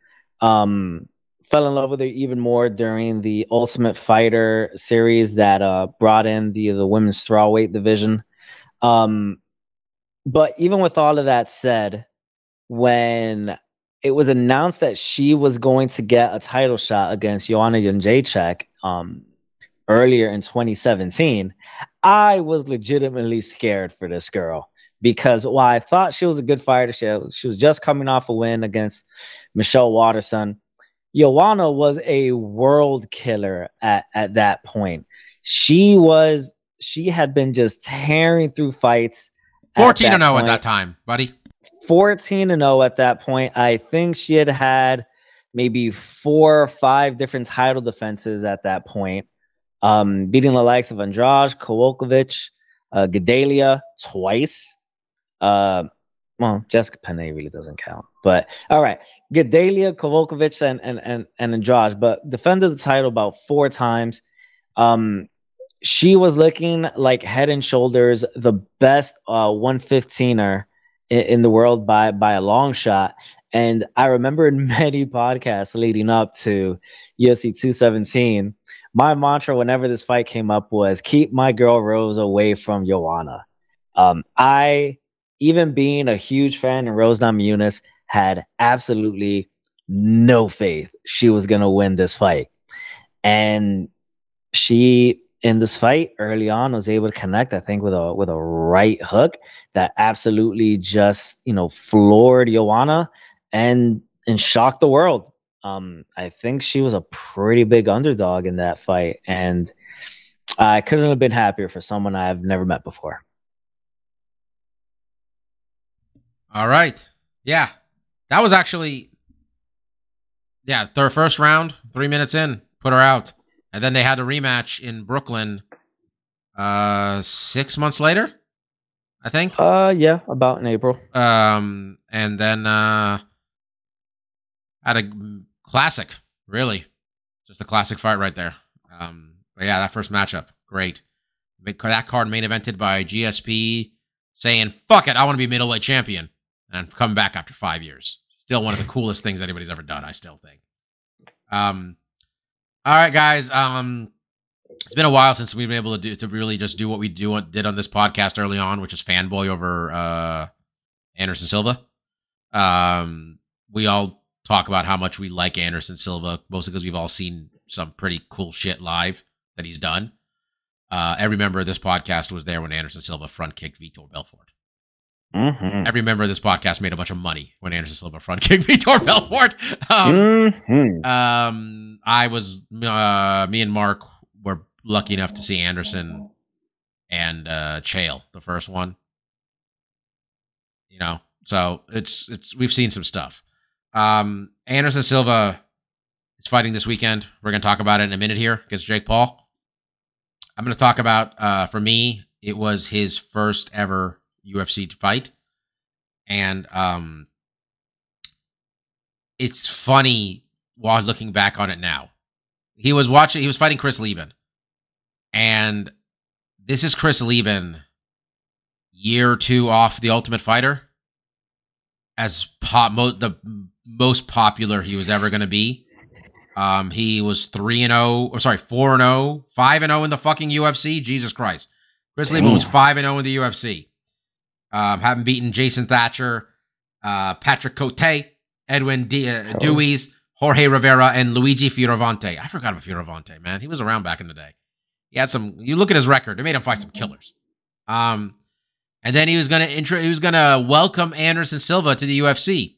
Um, fell in love with her even more during the Ultimate Fighter series that uh, brought in the the women's strawweight division. Um, but even with all of that said, when it was announced that she was going to get a title shot against Joanna Jędrzejczyk um, earlier in 2017, I was legitimately scared for this girl because while I thought she was a good fighter, she, she was just coming off a win against Michelle Waterson. Joanna was a world killer at, at that point. She was she had been just tearing through fights. 14 and 0 at that time, buddy. 14 and 0 at that point. I think she had had maybe four or five different title defenses at that point, um, beating the likes of Andrade, Kowalkiewicz, uh, Gadelha twice. Uh, well, Jessica Penne really doesn't count, but all right, Gadelha, Kowalkiewicz, and and and and Andrade, but defended the title about four times. Um, she was looking like head and shoulders the best uh 115er in, in the world by by a long shot. And I remember in many podcasts leading up to UFC 217 my mantra whenever this fight came up was keep my girl Rose away from Joanna. Um, I, even being a huge fan of Rose Namajunas, had absolutely no faith she was going to win this fight. And she in this fight early on was able to connect i think with a with a right hook that absolutely just you know floored Joanna and and shocked the world um i think she was a pretty big underdog in that fight and i couldn't have been happier for someone i've never met before All right. Yeah. That was actually yeah, their first round, three minutes in, put her out. And then they had a rematch in Brooklyn uh six months later, I think. uh yeah about in april Um and then uh had a classic, really. Just a classic fight right there. Um but yeah, that first matchup, great. That card main evented by GSP saying, fuck it, I want to be middleweight champion. And coming back after five years. Still one of the coolest things anybody's ever done, I still think. Um all right, guys. Um it's been a while since we've been able to do to really just do what we do did on this podcast early on, which is fanboy over uh Anderson Silva. Um we all talk about how much we like Anderson Silva, mostly because we've all seen some pretty cool shit live that he's done. Uh, every member of this podcast was there when Anderson Silva front kicked Vitor Belfort. Mm-hmm. Every member of this podcast made a bunch of money when Anderson Silva front kicked Vitor Belfort. Um, Mhm. um, I was uh, me and Mark were lucky enough to see Anderson and uh, Chael, the first one. You know, so it's it's we've seen some stuff. Um, Anderson Silva is fighting this weekend. We're gonna talk about it in a minute here against Jake Paul. I'm gonna talk about uh, for me, it was his first ever UFC to fight, and um, it's funny while looking back on it now. He was watching. He was fighting Chris Leben, and this is Chris Leben, year or two off the Ultimate Fighter, as pop mo- the most popular he was ever going to be. Um, he was three and zero, or sorry, four and 0, 5 and zero in the fucking UFC. Jesus Christ, Chris Leben was five and zero in the UFC. Um, having beaten Jason Thacker, uh, Patrick Cote, Edwin D- uh, Oh. Dewees, Jorge Rivera, and Luigi Fioravante. I forgot about Fioravante, man. He was around back in the day. He had some. You look at his record; it made him fight some killers. Um, and then he was gonna intro. He was gonna welcome Anderson Silva to the UFC.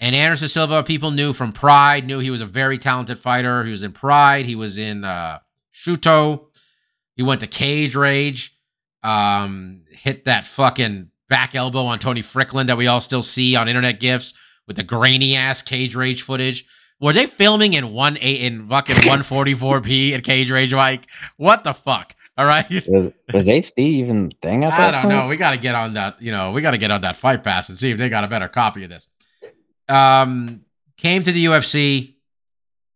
And Anderson Silva, people knew from Pride, knew he was a very talented fighter. He was in Pride. He was in uh, Shooto. He went to Cage Rage. Um, hit that fucking back elbow on Tony Fryklund that we all still see on internet gifs with the grainy ass Cage Rage footage. Were they filming in one eight in fucking 144p at Cage Rage, Mike? What the fuck? All right. was was hd even thing at I don't point? know. We got to get on that. You know, we got to get on that Fight Pass and see if they got a better copy of this. Um, came to the UFC.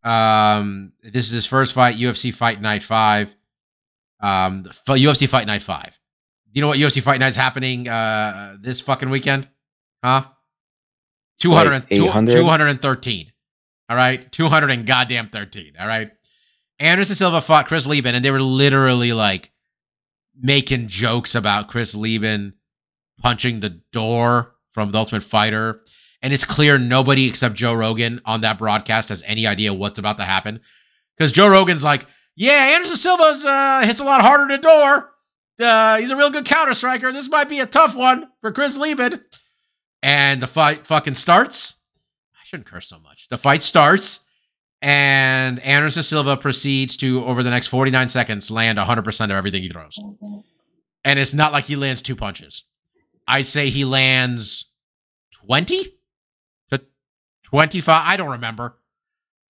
Um, this is his first fight, UFC Fight Night Five. Um, UFC Fight Night Five. You know what UFC Fight Night's happening uh this fucking weekend? Huh? 200, like 213. All right. 200 and goddamn 13. All right. Anderson Silva fought Chris Leben, and they were literally like making jokes about Chris Leben punching the door from the Ultimate Fighter. And it's clear nobody except Joe Rogan on that broadcast has any idea what's about to happen. Because Joe Rogan's like, yeah, Anderson Silva's uh, hits a lot harder than the door. Uh, he's a real good counter striker. This might be a tough one for Chris Leben. And the fight fucking starts. I shouldn't curse so much. The fight starts, and Anderson Silva proceeds to, over the next 49 seconds, land 100% of everything he throws. And it's not like he lands two punches. I'd say he lands 20 to 25. I don't remember.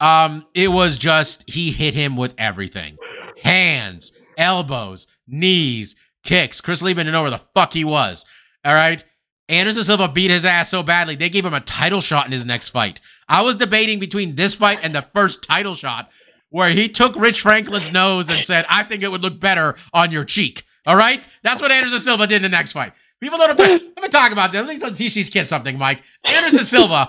Um, it was just he hit him with everything. Hands, elbows, knees, kicks. Chris Leben didn't know where the fuck he was. All right. Anderson Silva beat his ass so badly, they gave him a title shot in his next fight. I was debating between this fight and the first title shot, where he took Rich Franklin's nose and said, I think it would look better on your cheek. All right? That's what Anderson Silva did in the next fight. People don't let me talk about this. Let me teach these kids something, Mike. Anderson Silva,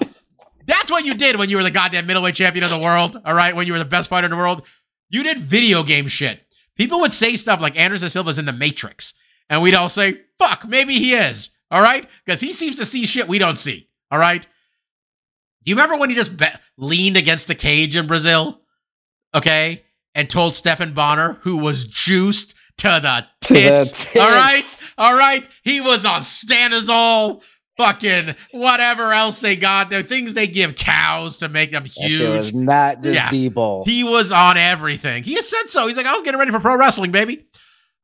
that's what you did when you were the goddamn middleweight champion of the world, all right? When you were the best fighter in the world. You did video game shit. People would say stuff like Anderson Silva's in the Matrix, and we'd all say, "Fuck, maybe he is." All right, because he seems to see shit we don't see. All right. Do you remember when he just be- leaned against the cage in Brazil? Okay, and told Stephan Bonnar, who was juiced to the To the tits. tits. All right, all right. He was on Stanozol, fucking whatever else they got. The things they give cows to make them huge. was not just Yeah. He was on everything. He said so. He's like, I was getting ready for pro wrestling, baby.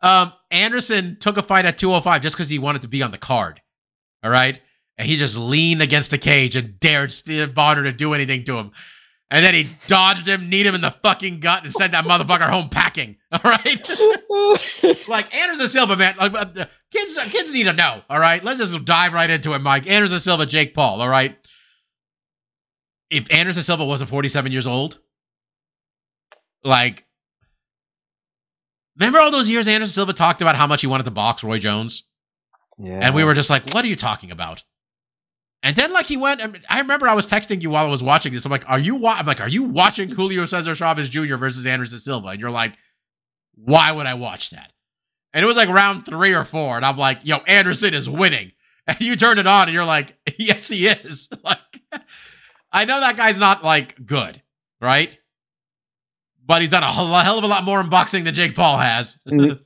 Um, Anderson took a fight at 205 just because he wanted to be on the card. All right. And he just leaned against the cage and dared Steve Bonnar to do anything to him. And then he dodged him, kneed him in the fucking gut, and sent that motherfucker home packing. All right. like Anderson Silva, man. Like, uh, kids, kids need to know. All right. Let's just dive right into it, Mike. Anderson Silva, Jake Paul. All right. If Anderson Silva wasn't 47 years old, like, remember all those years Anderson Silva talked about how much he wanted to box Roy Jones? yeah. And we were just like, what are you talking about? And then like he went, I, mean, I remember I was texting you while I was watching this. I'm like, are you wa-? I'm like, are you watching Julio Cesar Chavez Jr. versus Anderson Silva? And you're like, why would I watch that? And it was like round three or four, and I'm like, yo, Anderson is winning. And you turn it on, and you're like, yes, he is. like, I know that guy's not like good, right? But he's done a hell of a lot more in boxing than Jake Paul has.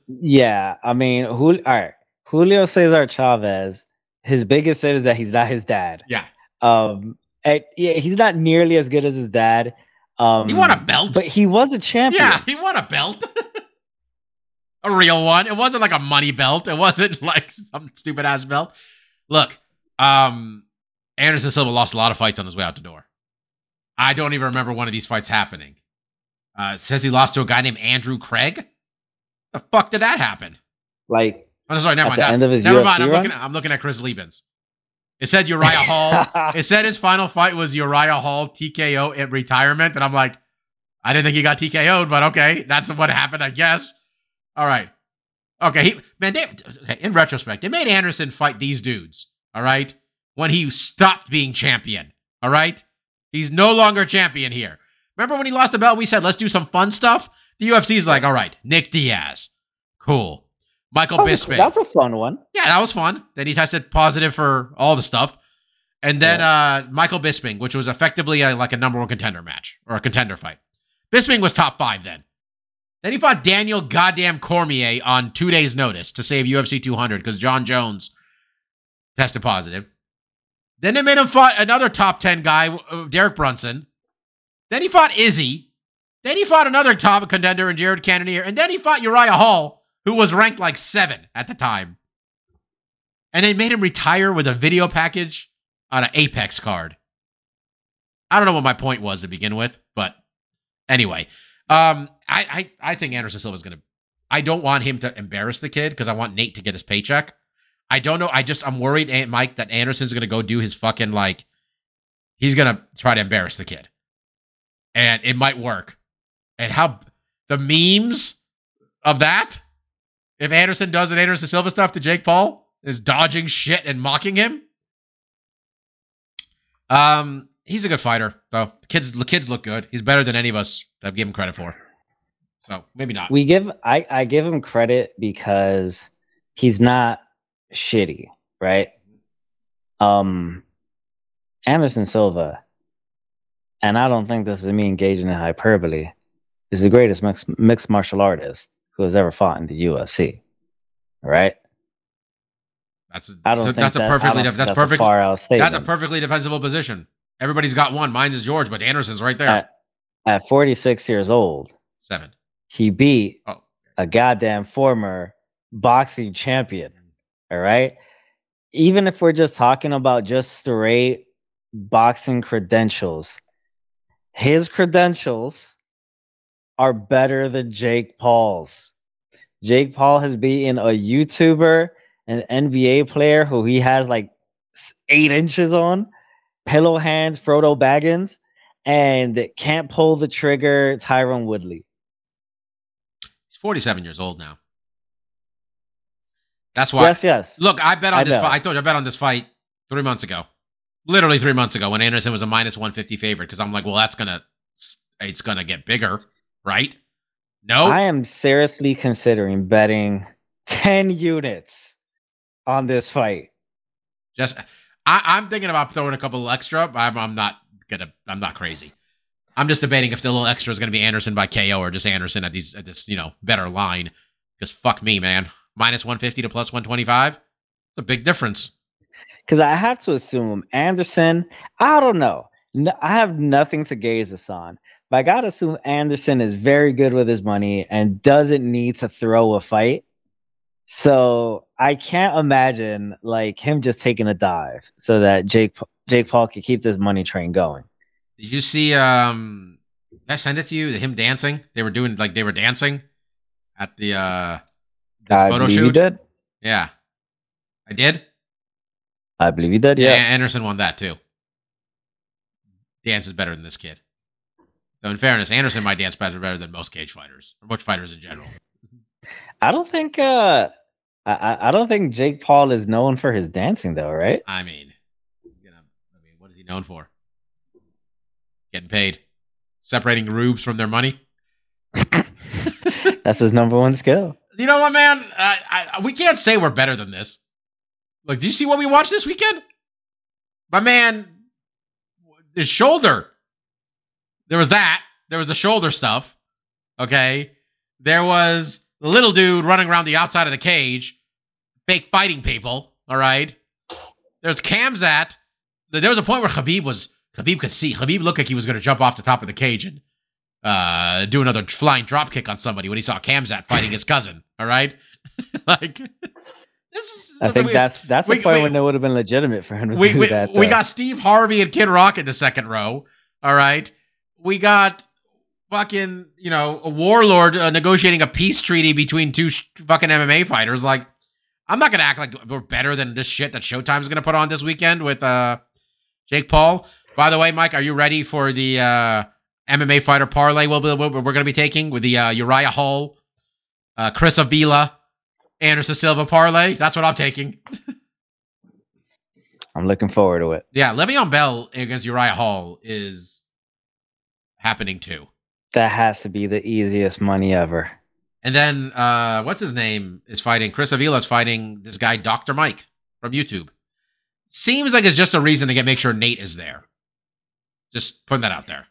Yeah, I mean, Jul- all right. Julio Cesar Chavez, his biggest sin is that he's not his dad. yeah, Um, and, yeah, he's not nearly as good as his dad. Um, he won a belt. but he was a champion. Yeah, he won a belt. a real one. It wasn't like a money belt. It wasn't like some stupid ass belt. Look, um, Anderson Silva lost a lot of fights on his way out the door. I don't even remember one of these fights happening. Uh, it says he lost to a guy named Andrew Craig. The fuck did that happen? Like, Oh, sorry, never At mind. the That- end of his never UFC mind. I'm looking. At, I'm looking at Chris Leben's. It said Uriah Hall. it said his final fight was Uriah Hall TKO at retirement, and I'm like, I didn't think he got TKO'd, but okay, that's what happened, I guess. All right, okay, he, man. They, in retrospect, they made Anderson fight these dudes. All right, when he stopped being champion. All right, he's no longer champion here. Remember when he lost the belt? We said let's do some fun stuff. The UFC's like, all right, Nick Diaz, cool. Michael Oh, Bisping, that's a fun one. yeah, that was fun. Then he tested positive for all the stuff. And then uh Michael Bisping, which was effectively a, like a number one contender match or a contender fight. Bisping was top five then. Then he fought Daniel goddamn Cormier on two days' notice to save UFC 200 because Jon Jones tested positive. Then they made him fight another top 10 guy, uh, Derek Brunson. Then he fought Izzy. Then he fought another top contender in Jared Cannonier. And then he fought Uriah Hall, who was ranked like seven at the time. And they made him retire with a video package on an Apex card. I don't know what my point was to begin with, but anyway, um, I I, I think Anderson Silva is gonna. I don't want him to embarrass the kid because I want Nate to get his paycheck. I don't know. I just I'm worried, Aunt Mike, that Anderson's gonna go do his fucking like. He's gonna try to embarrass the kid, and it might work. And how the memes of that, if Anderson does an Anderson Silva stuff to Jake Paul, is dodging shit and mocking him. Um, he's a good fighter, though. The kids, the kids look good. He's better than any of us that give him credit for. So maybe not. We give I I give him credit because he's not shitty, right? Um Anderson Silva, and I don't think this is me engaging in hyperbole, is the greatest mixed, mixed martial artist who has ever fought in the UFC. Right? that's a, I don't that's a, think that's a that- I perfectly don't that's a perfect. far out. That's a perfectly defensible position. Everybody's got one. Mine is George, but Anderson's right there. At, at 46 years old, Seven. he beat Oh. a goddamn former boxing champion. All right. Even if we're just talking about just straight boxing credentials, his credentials are better than Jake Paul's. Jake Paul has beaten a YouTuber, an NBA player who he has like eight inches on, pillow hands, Frodo Baggins, and can't pull the trigger, Tyron Woodley. He's 47 years old now. That's why. Yes, yes. Look, I bet on I this fight. I told you I bet on this fight three months ago. Literally three months ago when Anderson was a minus 150 favorite because I'm like, well, that's gonna it's gonna get bigger, right? No, I am seriously considering betting 10 units on this fight. just I, I'm thinking about throwing a couple extra. But I'm, I'm not gonna. I'm not crazy. I'm just debating if the little extra is gonna be Anderson by KO or just Anderson at these at this you know better line. Because fuck me, man. Minus 150 to plus 125. It's a big difference. Because I have to assume Anderson, I don't know. I have nothing to gaze this on. But I got to assume Anderson is very good with his money and doesn't need to throw a fight. So I can't imagine like him just taking a dive so that Jake Jake Paul could keep this money train going. Did you see? Um, did I send it to you? Him dancing. They were doing like they were dancing at the uh the I photo shoot. You did. Yeah, I did. I believe he did. Yeah, Yeah. Anderson won that too. Dance is better than this kid. Though in fairness, Anderson might dance better better than most cage fighters or most fighters in general. I don't think. uh I- I I don't think Jake Paul is known for his dancing though, right? I mean, you know, I mean, what is he known for? Getting paid, separating rubes from their money. That's his number one skill. You know what, man? I, I, we can't say we're better than this. Like, do you see what we watched this weekend? My man, his shoulder. There was that. There was the shoulder stuff. Okay. There was the little dude running around the outside of the cage, fake fighting people. All right. There's Kamzat. There was a point where Khabib was Khabib could see. Khabib looked like he was going to jump off the top of the cage and uh, do another flying drop kick on somebody when he saw Kamzat fighting his cousin. All right, like this is. I think we, that's that's we- the point we- when it would have been legitimate for him to we do that. we got Steve Harvey and Kid Rock in the second row. All right, we got fucking you know a warlord uh, negotiating a peace treaty between two sh- fucking MMA fighters. Like, I'm not gonna act like we're better than this shit that Showtime's gonna put on this weekend with uh Jake Paul. By the way, Mike, are you ready for the uh MMA fighter parlay we'll be, we're going to be taking with the uh, Uriah Hall, uh, Chris Avila, Anderson Silva parlay? That's what I'm taking. I'm looking forward to it. Yeah, Le'Veon Bell against Uriah Hall is happening too. That has to be the easiest money ever. And then uh what's his name is fighting Chris Avila is fighting this guy Dr. Mike from YouTube. Seems like it's just a reason to get make sure Nate is there. Just putting that out there.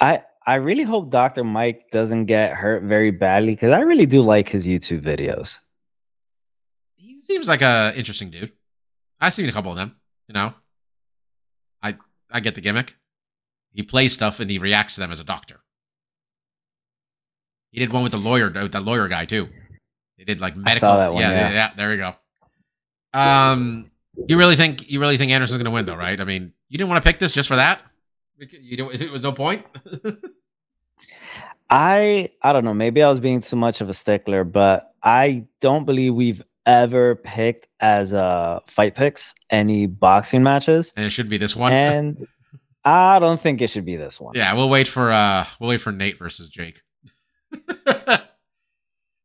I I really hope Dr. Mike doesn't get hurt very badly because I really do like his YouTube videos. He seems like a interesting dude. I've seen a couple of them, you know. I I get the gimmick. He plays stuff and he reacts to them as a doctor. He did one with the lawyer, with that lawyer guy too. They did like medical. that one, yeah, yeah. yeah, there we go. Um, you really think you really think Anderson's gonna win though, right? I mean, you didn't want to pick this just for that. You don't, it was no point. I I don't know, maybe I was being too much of a stickler, but I don't believe we've ever picked as uh fight picks any boxing matches. and it should be this one. And I don't think it should be this one. yeah, we'll wait for uh, we'll wait for Nate versus Jake.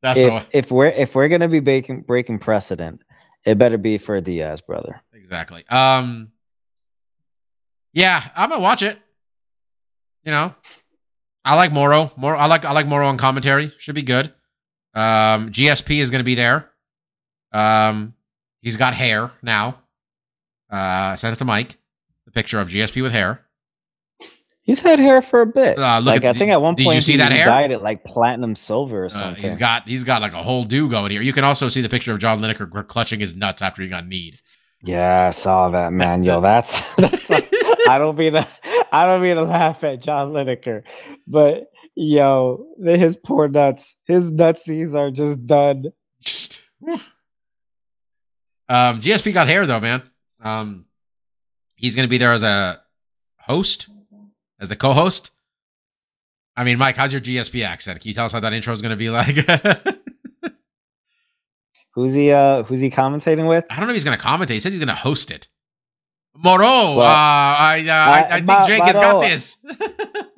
That's the if one. if we're if we're gonna be breaking breaking precedent, it better be for Diaz, brother. Exactly. Um Yeah, I'm gonna watch it. You know. I like Mauro. More I like I like Mauro on commentary. Should be good. Um GSP is gonna be there. Um he's got hair now. Uh I sent it to Mike. The picture of GSP with hair. He's had hair for a bit. Uh, look like at- I think at one did you point see he that hair? dyed it like platinum silver or Uh, something. he's got he's got like a whole do going here. You can also see the picture of John Lineker clutching his nuts after he got kneed. yeah, I saw that man. Yo, that's, that's I don't mean to I don't mean to laugh at John Lineker, but yo, his poor nuts, his nutsies are just done. Um, GSP got hair though, man. Um, he's gonna be there as a host, as the co-host. I mean, Mike, how's your GSP accent? Can you tell us how that intro is gonna be like? Who's he? Uh, who's he commentating with? I don't know if he's gonna commentate. He says he's gonna host it. Mauro, Well, uh, I, uh, I, I think Ma- Jake has got this.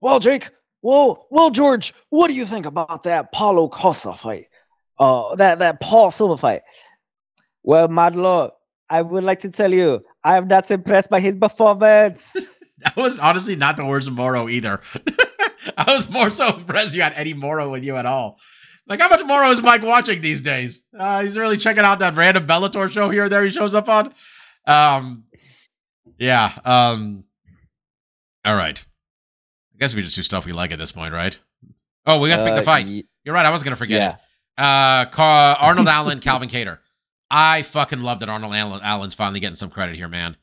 Well, Jake. Well, well, George. What do you think about that Paulo Costa fight? Uh, that that Paul Silva fight. Well, my lord, I would like to tell you, I am not impressed by his performance. That was honestly not the worst of Mauro either. I was more so impressed you had Eddie Morrow with you at all. Like, how much Mauro is Mike watching these days? Uh, he's really checking out that random Bellator show here or there he shows up on. Um, yeah. Um, all right. I guess we just do stuff we like at this point, right? Oh, we got to pick the Uh, fight. y- You're right. I was gonna forget yeah. it. Uh, Car- Arnold Allen, Calvin Kattar. I fucking love that Arnold Allen, Allen's finally getting some credit here, man.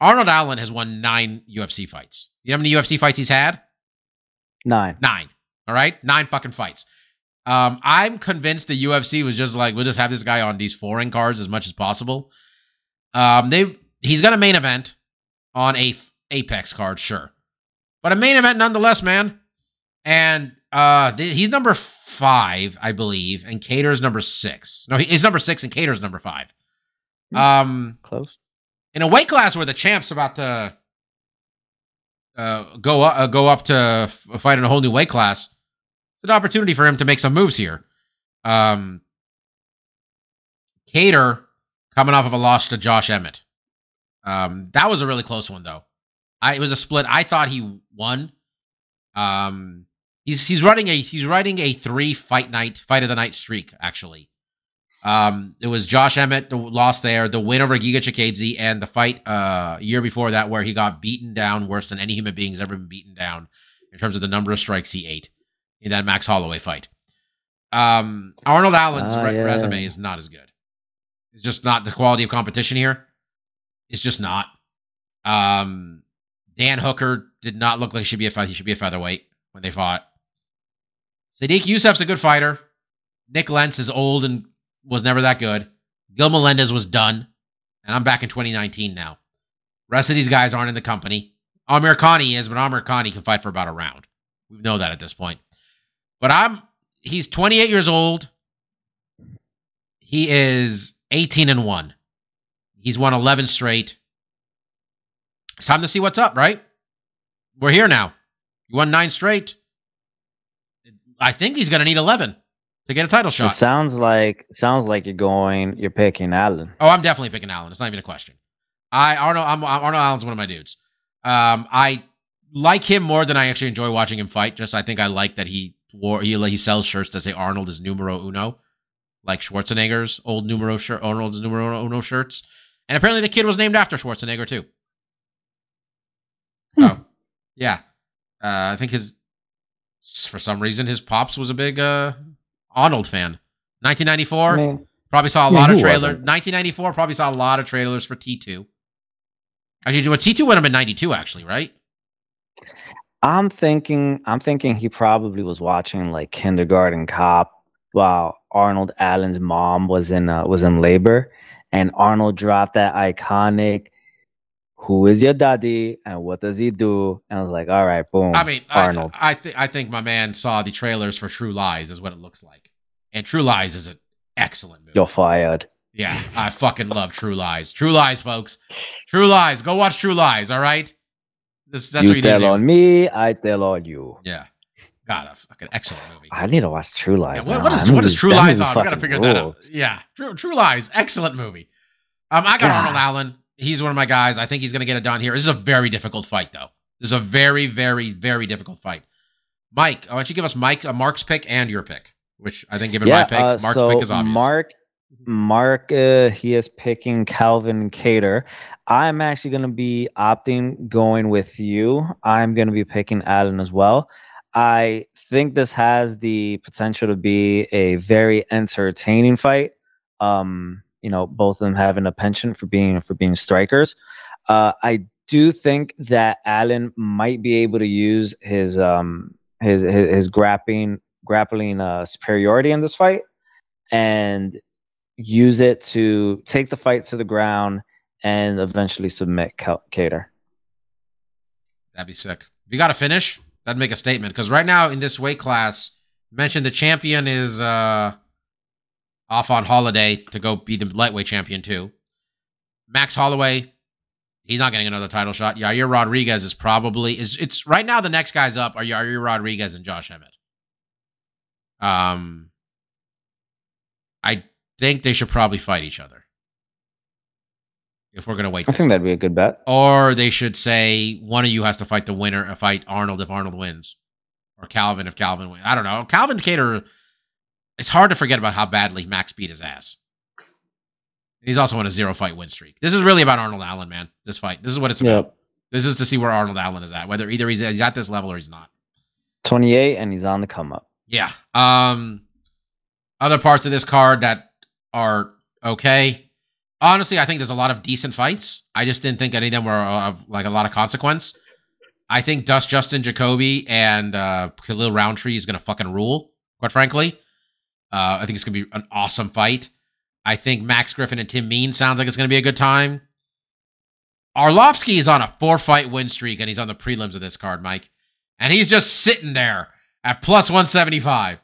Arnold Allen has won nine UFC fights. You know how many UFC fights he's had? Nine. Nine. All right, nine fucking fights. Um, I'm convinced the UFC was just like, we'll just have this guy on these foreign cards as much as possible. Um, they he's got a main event on a Apex card, sure, but a main event nonetheless, man. And uh, th- he's number five, I believe, and Kattar's number six. No, he- he's number six, and Kattar's number five. Um, Close. In a weight class where the champ's about to uh, go up, uh, go up to f- fight in a whole new weight class, it's an opportunity for him to make some moves here. Um, Kattar coming off of a loss to Josh Emmett. Um, that was a really close one though. I it was a split. I thought he won. Um, he's he's running a he's running a three fight night fight of the night streak actually. Um, it was Josh Emmett the loss there, the win over Giga Chikadze, and the fight uh year before that where he got beaten down worse than any human being's ever been beaten down in terms of the number of strikes he ate in that Max Holloway fight. Um, Arnold Allen's Ah, re- yeah. resume is not as good. It's just not the quality of competition here. It's just not. Um, Dan Hooker did not look like he should be a fe- he should be a featherweight when they fought. Sodiq Yusuff's a good fighter. Nik Lentz is old and was never that good. Gil Melendez was done, and I'm back in 2019 now. Rest of these guys aren't in the company. Amirkhani is, but Amirkhani can fight for about a round. We know that at this point. But I'm he's 28 years old. He is 18 and 1. He's won 11 straight. It's time to see what's up, right? We're here now. You won nine straight. I think he's going to need 11 to get a title shot. It sounds like sounds like you're going. You're picking Allen. Oh, I'm definitely picking Allen. It's not even a question. I Arnold. I'm, Arnold Allen's one of my dudes. Um, I like him more than I actually enjoy watching him fight. Just I think I like that he wore he he sells shirts that say Arnold is numero uno, like Schwarzenegger's old numero shirt, Arnold's numero uno shirts. And apparently the kid was named after Schwarzenegger too. So, yeah, uh, I think his for some reason his pops was a big uh, Arnold fan. 1994. I mean, Probably saw a Yeah, lot of trailers. 1994 probably saw a lot of trailers for T2. Actually, what T2 would have in 92, actually, right? I'm thinking. I'm thinking he probably was watching like Kindergarten Cop while Arnold Allen's mom was in uh, was in labor, and Arnold dropped that iconic. Who is your daddy and what does he do? And I was like, all right, boom. I mean, Arnold. I, I, th- I think my man saw the trailers for True Lies, is what it looks like. And True Lies is an excellent movie. You're fired. Yeah, I fucking love True Lies. True Lies, folks. True Lies. Go watch True Lies, all right? This, that's you what you tell on me, I tell on you. Yeah. God, a fucking excellent movie. I need to watch True Yeah, Lies. what, what is what is True Lies on? We gotta figure that out. Yeah, True, True Lies, excellent movie. Um, I got God. Arnold Allen. He's one of my guys. I think he's gonna get it done here. This is a very difficult fight, though. This is a very, very, very difficult fight. Mike, why don't you give us Mike a Mark's pick and your pick? Which I think, given my pick, uh, Mark's so pick is obvious. Mark, Mark, uh, he is picking Calvin Kattar. I'm actually going to be opting going with you. I'm going to be picking Allen as well. I think this has the potential to be a very entertaining fight. Um, you know, both of them having a penchant for being for being strikers. Uh, I do think that Allen might be able to use his um his his, his grappling grappling uh, superiority in this fight and use it to take the fight to the ground and eventually submit Kattar. That'd be sick. You got to finish, that'd make a statement. Because right now in this weight class, mentioned the champion is uh off on holiday to go be the lightweight champion too. Max Holloway, he's not getting another title shot. Yair Rodriguez is probably is it's right now the next guys up are Yair Rodriguez and Josh Emmett. Um I think they should probably fight each other. If we're gonna wait I think that'd be a good bet. or they should say one of you has to fight the winner, uh, fight Arnold if Arnold wins. or Calvin if Calvin wins. I don't know. Calvin Decatur. It's hard to forget about how badly Max beat his ass. He's also on a zero fight win streak. This is really about Arnold Allen, man. This fight. This is what it's about. Yep. This is to see where Arnold Allen is at, whether either he's, he's at this level or he's not. 28, and he's on the come up. Yeah. Um, other parts of this card that are okay. Honestly, I think there's a lot of decent fights. I just didn't think any of them were of like a lot of consequence. I think Dust Justin Jacoby and uh, Khalil Rountree is gonna fucking rule. Quite frankly, uh, I think it's gonna be an awesome fight. I think Max Griffin and Tim Mean sounds like it's gonna be a good time. Arlovsky is on a four fight win streak and he's on the prelims of this card, Mike. And he's just sitting there at plus 175.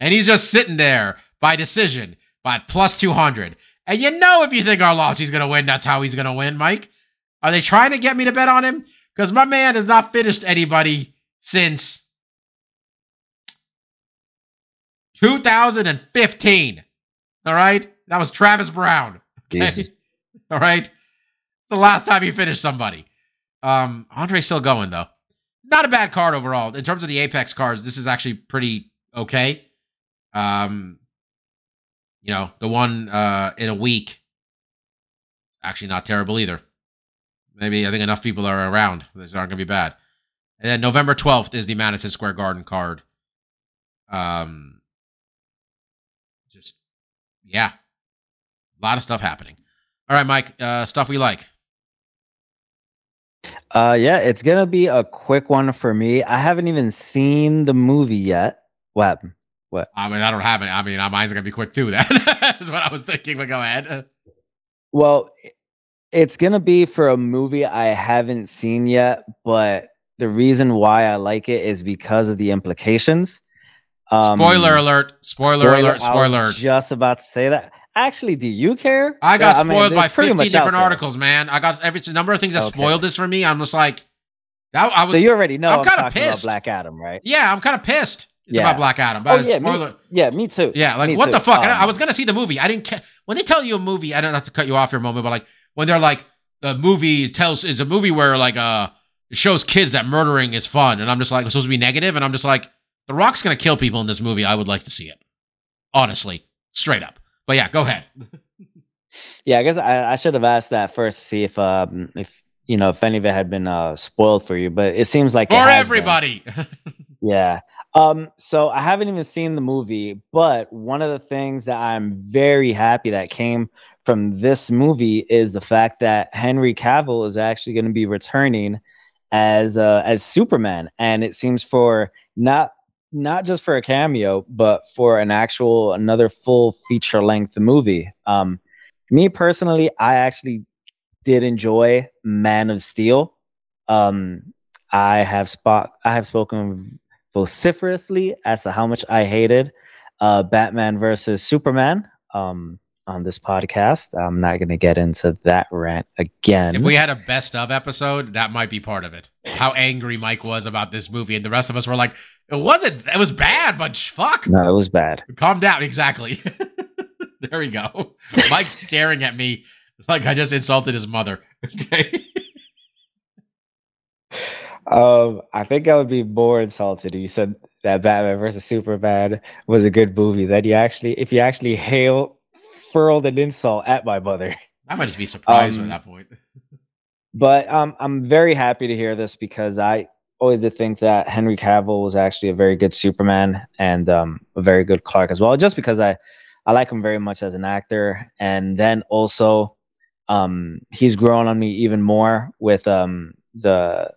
And he's just sitting there by decision by plus 200. And you know, if you think Arlovsky's going to win, that's how he's going to win, Mike. Are they trying to get me to bet on him? Because my man has not finished anybody since 2015. All right? That was Travis Browne. Okay? All right? It's the last time he finished somebody. Um, Andrei's still going, though. Not a bad card overall. In terms of the Apex cards, this is actually pretty okay. Um, you know, the one uh in a week, actually not terrible either. Maybe I think enough people are around. These aren't gonna be bad. And then November twelfth is the Madison Square Garden card. Um, just yeah, a lot of stuff happening. All right, Mike. Uh, stuff we like. Uh, yeah, it's gonna be a quick one for me. I haven't even seen the movie yet. What happened? I mean, I don't have it. I mean, uh, mine's gonna be quick too. That is what I was thinking. But go ahead. Well, it's gonna be for a movie I haven't seen yet, but the reason why I like it is because of the implications. Um, spoiler alert! Spoiler, alert! Spoiler! I was Spoiler! Just about to say that. Actually, do you care? I got Yeah, mean, spoiled it's by pretty 50 different articles, man. I got every number of things that Okay. spoiled this for me. I'm just like, that, I was, So you already know I'm I'm, talking about pissed. Black Adam, right? yeah, I'm kind of pissed. It's Yeah. about Black Adam, Oh yeah, spoiler. me, yeah, me too. Yeah, like Me what too. the fuck? I, Um, I was gonna see the movie. I didn't. Ca- when they tell you a movie, I don't have to cut you off here a moment, but like when they're like the movie tells is a movie where like uh it shows kids that murdering is fun, and I'm just like it's supposed to be negative, and I'm just like the Rock's gonna kill people in this movie. I would like to see it, honestly, straight up. But yeah, go ahead. Yeah, I guess I, I should have asked that first to see if um if you know if any of it had been uh spoiled for you, but it seems like For everybody. Yeah. Um, so I haven't even seen the movie, but one of the things that I'm very happy that came from this movie is the fact that Henry Cavill is actually going to be returning as uh, as Superman, and it seems for not not just for a cameo, but for an actual another full feature length movie. Um, me personally, I actually did enjoy Man of Steel. Um, I have spot I have spoken vociferously as to how much I hated uh, Batman versus Superman um, on this podcast. I'm not going to get into that rant again. If we had a best of episode, that might be part of it. How angry Mike was about this movie, and the rest of us were like, "It wasn't. It was bad, but fuck, no, it was bad. calm down." Exactly. there we go. Mike's staring at me like I just insulted his mother. Okay. Um, I think I would be more insulted if you said that Batman versus Superman was a good movie. That you actually, if you actually hail, furled an insult at my mother. I might just be surprised Um, at that point. But um, I'm very happy to hear this because I always did think that Henry Cavill was actually a very good Superman and um, a very good Clark as well. Just because I, I like him very much as an actor, and then also, um, he's grown on me even more with um the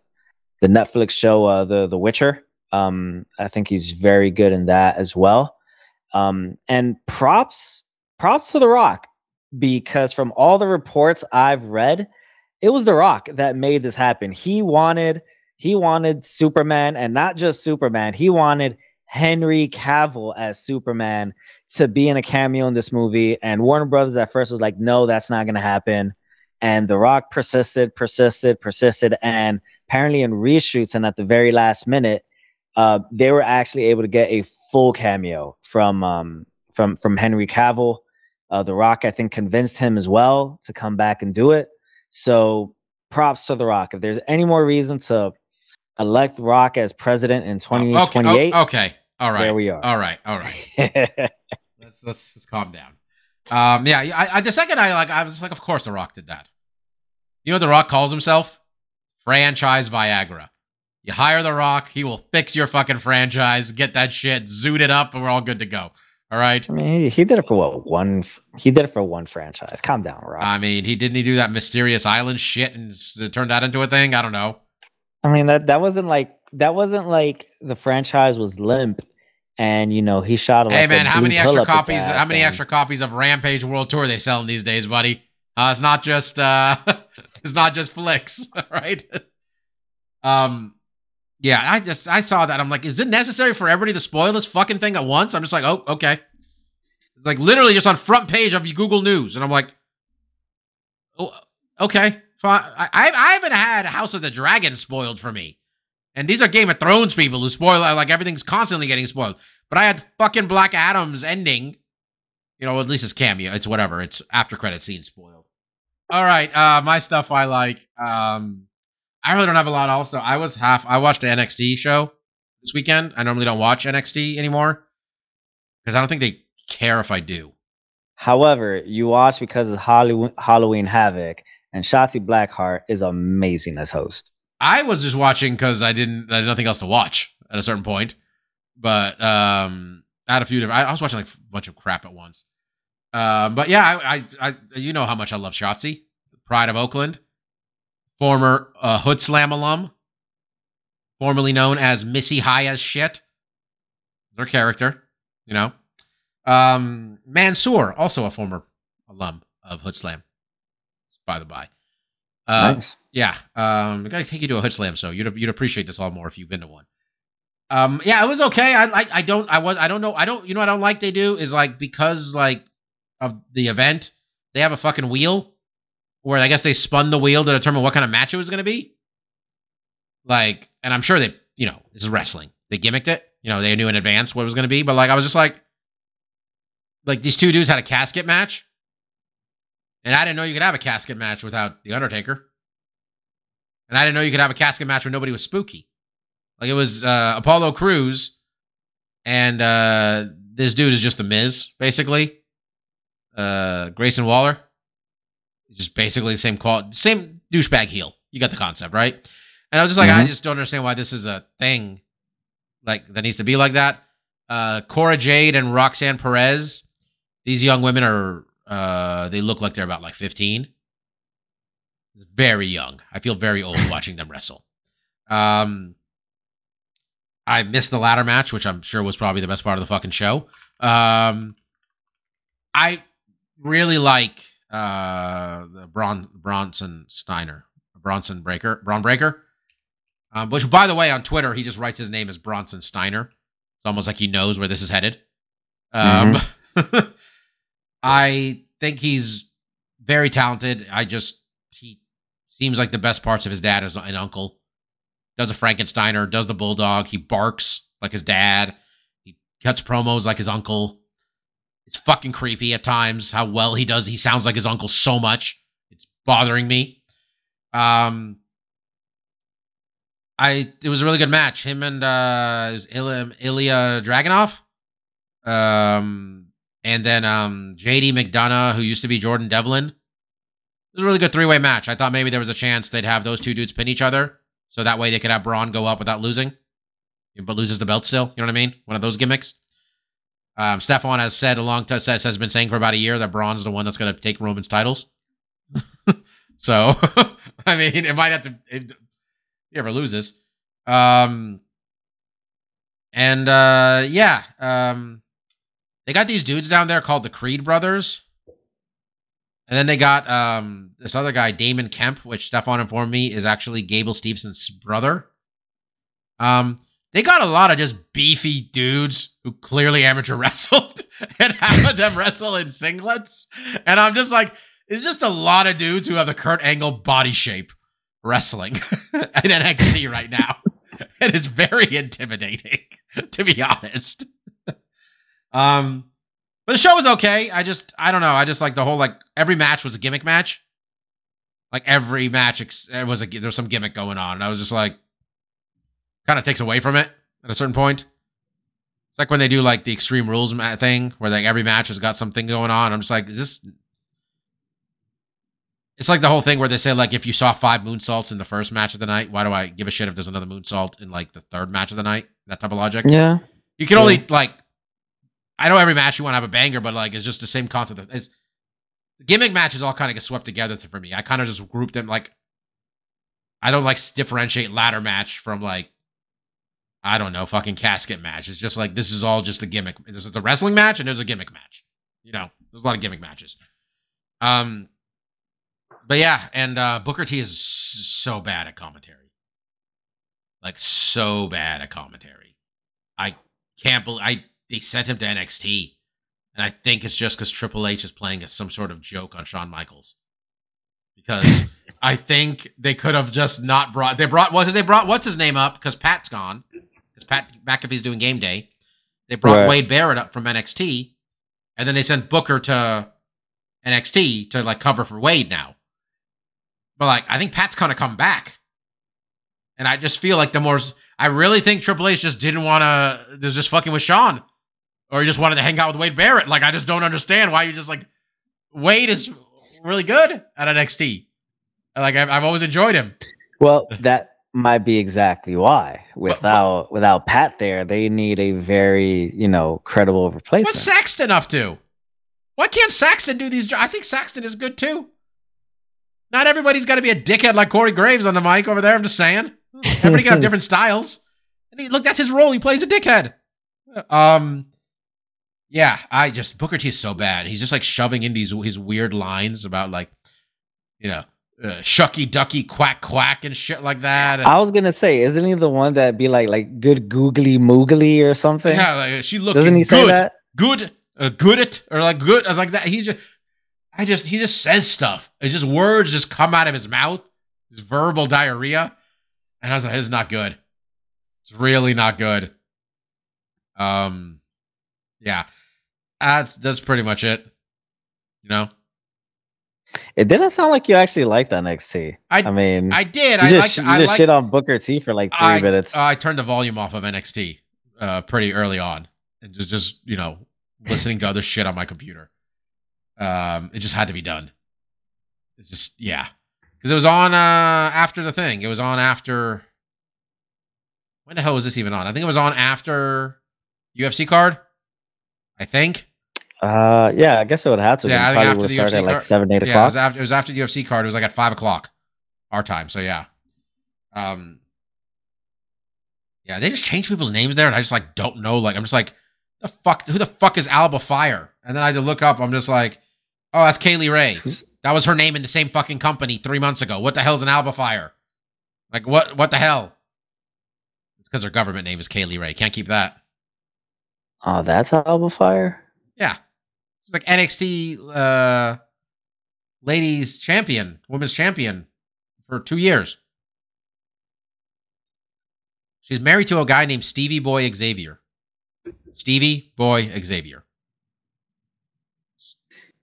the Netflix show uh, the The Witcher. Um, I think he's very good in that as well. Um, and props props to The Rock because from all the reports I've read it was the rock that made this happen. He wanted he wanted superman and not just superman he wanted henry cavill as superman to be in a cameo in this movie. And warner brothers at first was like no that's not going to happen. And the rock persisted persisted persisted and apparently in reshoots and at the very last minute uh, they were actually able to get a full cameo from um, from from henry cavill uh, the rock i think convinced him as well to come back and do it so props to The Rock. If there's any more reason to elect Rock as president in Oh, okay, 2028. oh, okay. All right. There we are. All right. All right. let's let's just calm down. Um, yeah, I, I the second I like, I was like, of course, The Rock did that. You know what The Rock calls himself? Franchise Viagra. You hire The Rock, he will fix your fucking franchise, get that shit, zoot it up, and we're all good to go. All right. I mean, he, he did it for what one? He did it for one franchise. Calm down, Rock. I mean, he didn't he do that mysterious island shit and s- turn that into a thing? I don't know. I mean that that wasn't like that wasn't like the franchise was limp, and you know he shot. Like hey a man, how many extra copies? How many and- extra copies of Rampage World Tour they selling these days, buddy? Uh, it's not just uh, it's not just flicks, right? um, yeah, I just I saw that. I'm like, is it necessary for everybody to spoil this fucking thing at once? I'm just like, oh, okay. Like literally just on front page of Google News, and I'm like, oh, okay, fine. I I haven't had House of the Dragon spoiled for me, and these are Game of Thrones people who spoil like everything's constantly getting spoiled. But I had fucking Black Adam's ending. You know, at least it's cameo. It's whatever. It's after credit scene spoiled. All right, uh, my stuff I like. Um, I really don't have a lot. Also, I was half. I watched the NXT show this weekend. I normally don't watch NXT anymore because I don't think they care if I do. However, you watch because of Halloween, Halloween Havoc, and Shotzi Blackheart is amazing as host. I was just watching because I didn't. I had nothing else to watch at a certain point. But um, I had a few different. I, I was watching like a bunch of crap at once. Um, but yeah, I, I, I, you know how much I love Shotzi, Pride of Oakland, former uh, Hood Slam alum, formerly known as Missy High as shit. Her character, you know. Um, Mansoor, also a former alum of Hood Slam. By the by. Uh, nice. yeah, um, I gotta take you to a hood slam, so you'd you'd appreciate this all more if you've been to one. Um, yeah, it was okay. I like. I don't. I was. I don't know. I don't. You know. what I don't like. They do is like because like of the event, they have a fucking wheel where I guess they spun the wheel to determine what kind of match it was gonna be. Like, and I'm sure they, you know, this is wrestling. They gimmicked it. You know, they knew in advance what it was gonna be. But like, I was just like, like these two dudes had a casket match. And I didn't know you could have a casket match without The Undertaker. And I didn't know you could have a casket match where nobody was spooky. Like it was uh, Apollo Crews and uh, this dude is just the Miz, basically. Uh, Grayson Waller. It's just basically the same quality, same douchebag heel. You got the concept, right? And I was just like, I Mhm. just don't understand why this is a thing like that needs to be like that. Uh, Cora Jade and Roxanne Perez. These young women are uh, they look like they're about like 15. Very young. I feel very old watching them wrestle. Um, I missed the ladder match, which I'm sure was probably the best part of the fucking show. Um, I really like uh the Bron Bronson Steiner, Bronson Breaker, Bron Breakker. Um, which by the way, on Twitter, he just writes his name as Bronson Steiner. It's almost like he knows where this is headed. Um, I think he's very talented. I just he seems like the best parts of his dad is an uncle. Does a Frankensteiner, does the bulldog. He barks like his dad. He cuts promos like his uncle. It's fucking creepy at times how well he does. He sounds like his uncle so much. It's bothering me. Um, I it was a really good match. Him and uh, Ilya, Ilja Dragunov. Um, and then um, JD McDonagh, who used to be Jordan Devlin. It was a really good three way match. I thought maybe there was a chance they'd have those two dudes pin each other, so that way they could have Bron go up without losing, but loses the belt still. You know what I mean? One of those gimmicks. Um, Stefan has said a long time has been saying for about a year that Bron's the one that's going to take Roman's titles. so, I mean, it might have to if he ever loses. Um, and uh, yeah, um, they got these dudes down there called the Creed brothers. And then they got um, this other guy, Damon Kemp, which Stefan informed me is actually Gable Steveson's brother. Um, they got a lot of just beefy dudes who clearly amateur wrestled and half of them wrestle in singlets. And I'm just like, it's just a lot of dudes who have the Kurt Angle body shape wrestling in NXT right now. And it's very intimidating, to be honest. um, but the show was okay. I just, I don't know. I just like the whole like every match was a gimmick match. Like every match ex- was a there was some gimmick going on, and I was just like, kind of takes away from it at a certain point. It's like when they do like the Extreme Rules thing, where like every match has got something going on. I'm just like, is this? It's like the whole thing where they say like, if you saw five moonsaults in the first match of the night, why do I give a shit if there's another moonsault in like the third match of the night? That type of logic. Yeah. You can only like. I know every match you want to have a banger, but like it's just the same concept. of- It's gimmick matches all kind of get swept together for me. I kind of just group them like. I don't like differentiate ladder match from like. I don't know, fucking casket match. It's just like this is all just a gimmick. This is a wrestling match and there's a gimmick match. You know, there's a lot of gimmick matches. Um, but yeah, and uh Booker T is so bad at commentary, like so bad at commentary. I can't believe I they sent him to NXT, and I think it's just because Triple H is playing as some sort of joke on Shawn Michaels. Because I think they could have just not brought they brought well because they brought what's his name up because Pat's gone because Pat McAfee's doing game day. They brought Right. Wade Barrett up from NXT, and then they sent Booker to NXT to like cover for Wade now. But like I think Pat's kind of come back, and I just feel like the more I really think Triple H just didn't want to. There's just fucking with Shawn, or he just wanted to hang out with Wade Barrett. Like I just don't understand why you just like Wade is really good at NXT. Like I've, I've always enjoyed him. Well, that might be exactly why. Without without Pat there, they need a very you know credible replacement. What's Saxton up to? Why can't Saxton do these? I think Saxton is good too. Not everybody's got to be a dickhead like Corey Graves on the mic over there. I'm just saying. Everybody can have different styles. And he, look, that's his role. He plays a dickhead. Um, yeah, I just Booker T is so bad. He's just like shoving in these his weird lines about like, you know, uh, shucky ducky quack quack and shit like that. And, I was gonna say, isn't he the one that be like like good googly moogly or something? yeah, like, she looking Doesn't he say good. that? good, uh, good it, or like good. I was like that. He's just, I just, he just says stuff. It's just words just come out of his mouth. His verbal diarrhea, and I was like, this is not good. It's really not good. Um, yeah, that's that's pretty much it. You know, It didn't sound like you actually liked NXT. I- I mean, I did. I just, like. you I just like. shit on Booker T for like three I, minutes. I turned the volume off of NXT uh, pretty early on, and just just you know listening to other shit on my computer. Um, it just had to be done. It's just yeah, because it was on uh after the thing. It was on after. When the hell was this even on? I think it was on after UFC card. I think. Uh, yeah, I guess it would have to. Yeah, I think after the UFC at like seven, eight Yeah, it o'clock. was after it was after the UFC card. It was like at five o'clock our time. So yeah. Um Yeah, they just change people's names there and I just like don't know. Like I'm just like, the fuck who the fuck is Alba Fire? And then I had to look up, I'm just like, oh, that's Kay Lee Ray. That was her name in the same fucking company three months ago. What the hell's an Alba Fire? Like what what the hell? It's because her government name is Kay Lee Ray. Can't keep that. oh, that's Alba Fire. Yeah. She's like NXT uh ladies champion, women's champion for two years. She's married to a guy named Stevie Boy Xavier. Stevie Boy Xavier.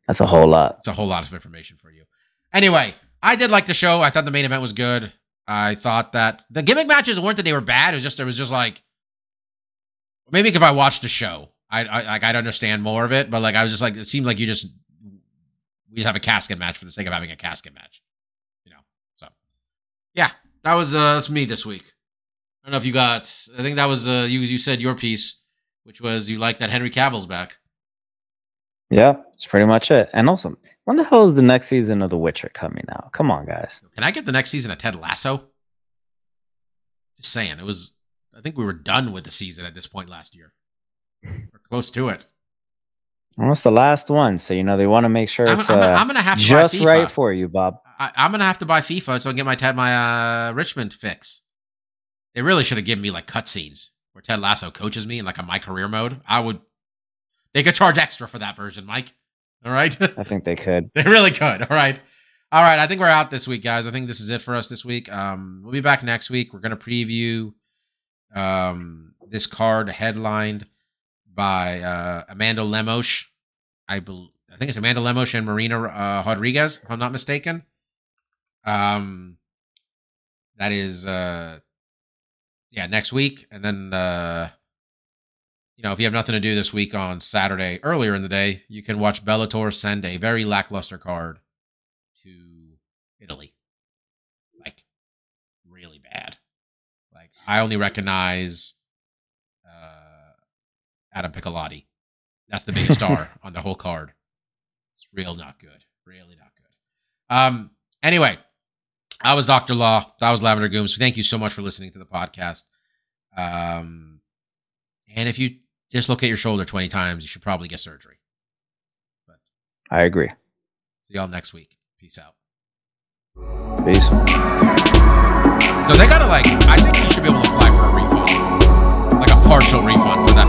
That's a whole lot. It's a whole lot of information for you. Anyway, I did like the show. I thought the main event was good. I thought that the gimmick matches weren't that they were bad. It was just it was just like maybe if I watched the show, I, I like I'd understand more of it. But like I was just like it seemed like you just we just have a casket match for the sake of having a casket match, you know. So yeah, that was uh that's me this week. I don't know if you got. I think that was uh you you said your piece, which was you like that Henry Cavill's back. Yeah, that's pretty much it. And also, when the hell is the next season of The Witcher coming out? Come on, guys. Can I get the next season of Ted Lasso? Just saying, it was. I think we were done with the season at this point last year. We're close to it. Almost the last one, so you know they want to make sure I'm, it's I'm- uh, I'm gonna have to just right for you, Bob. I, I'm gonna have to buy FIFA so I can get my Ted my uh, Richmond fix. They really should have given me like cutscenes where Ted Lasso coaches me in like a my career mode. I would. They could charge extra for that version, Mike. All right. I think they could. They really could. All right. All right. I think we're out this week, guys. I think this is it for us this week. Um, we'll be back next week. We're going to preview um, this card headlined by uh, Amanda Lemos. I bel I think it's Amanda Lemos and Marina uh, Rodriguez, if I'm not mistaken. Um, that is uh, yeah, next week, and then uh, you know if you have nothing to do this week on Saturday earlier in the day, you can watch Bellator send a very lackluster card to Italy, like really bad. Like I only recognize Adam Piccolotti. That's the biggest star on the whole card. It's real not good. Really not good. Um. Anyway, I was Doctor Law. That was Lavender Gooms. Thank you so much for listening to the podcast. Um, and if you dislocate your shoulder twenty times, you should probably get surgery. I agree. See y'all next week. Peace out. Peace. So they gotta like. I think you should be able to apply for a refund, like a partial refund for that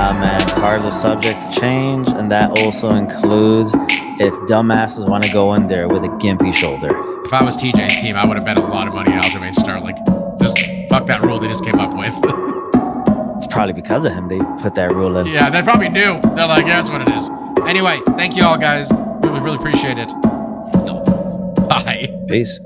Nah, man. Cards are subject to change, and that also includes if dumbasses want to go in there with a gimpy shoulder. If I was TJ's team, I would have bet a lot of money on Aljamain Sterling. Just fuck that rule they just came up with. It's probably because of him they put that rule in. yeah, they probably knew. They're like, yeah, that's what it is. Anyway, thank you all guys. We really appreciate it. Bye. Peace.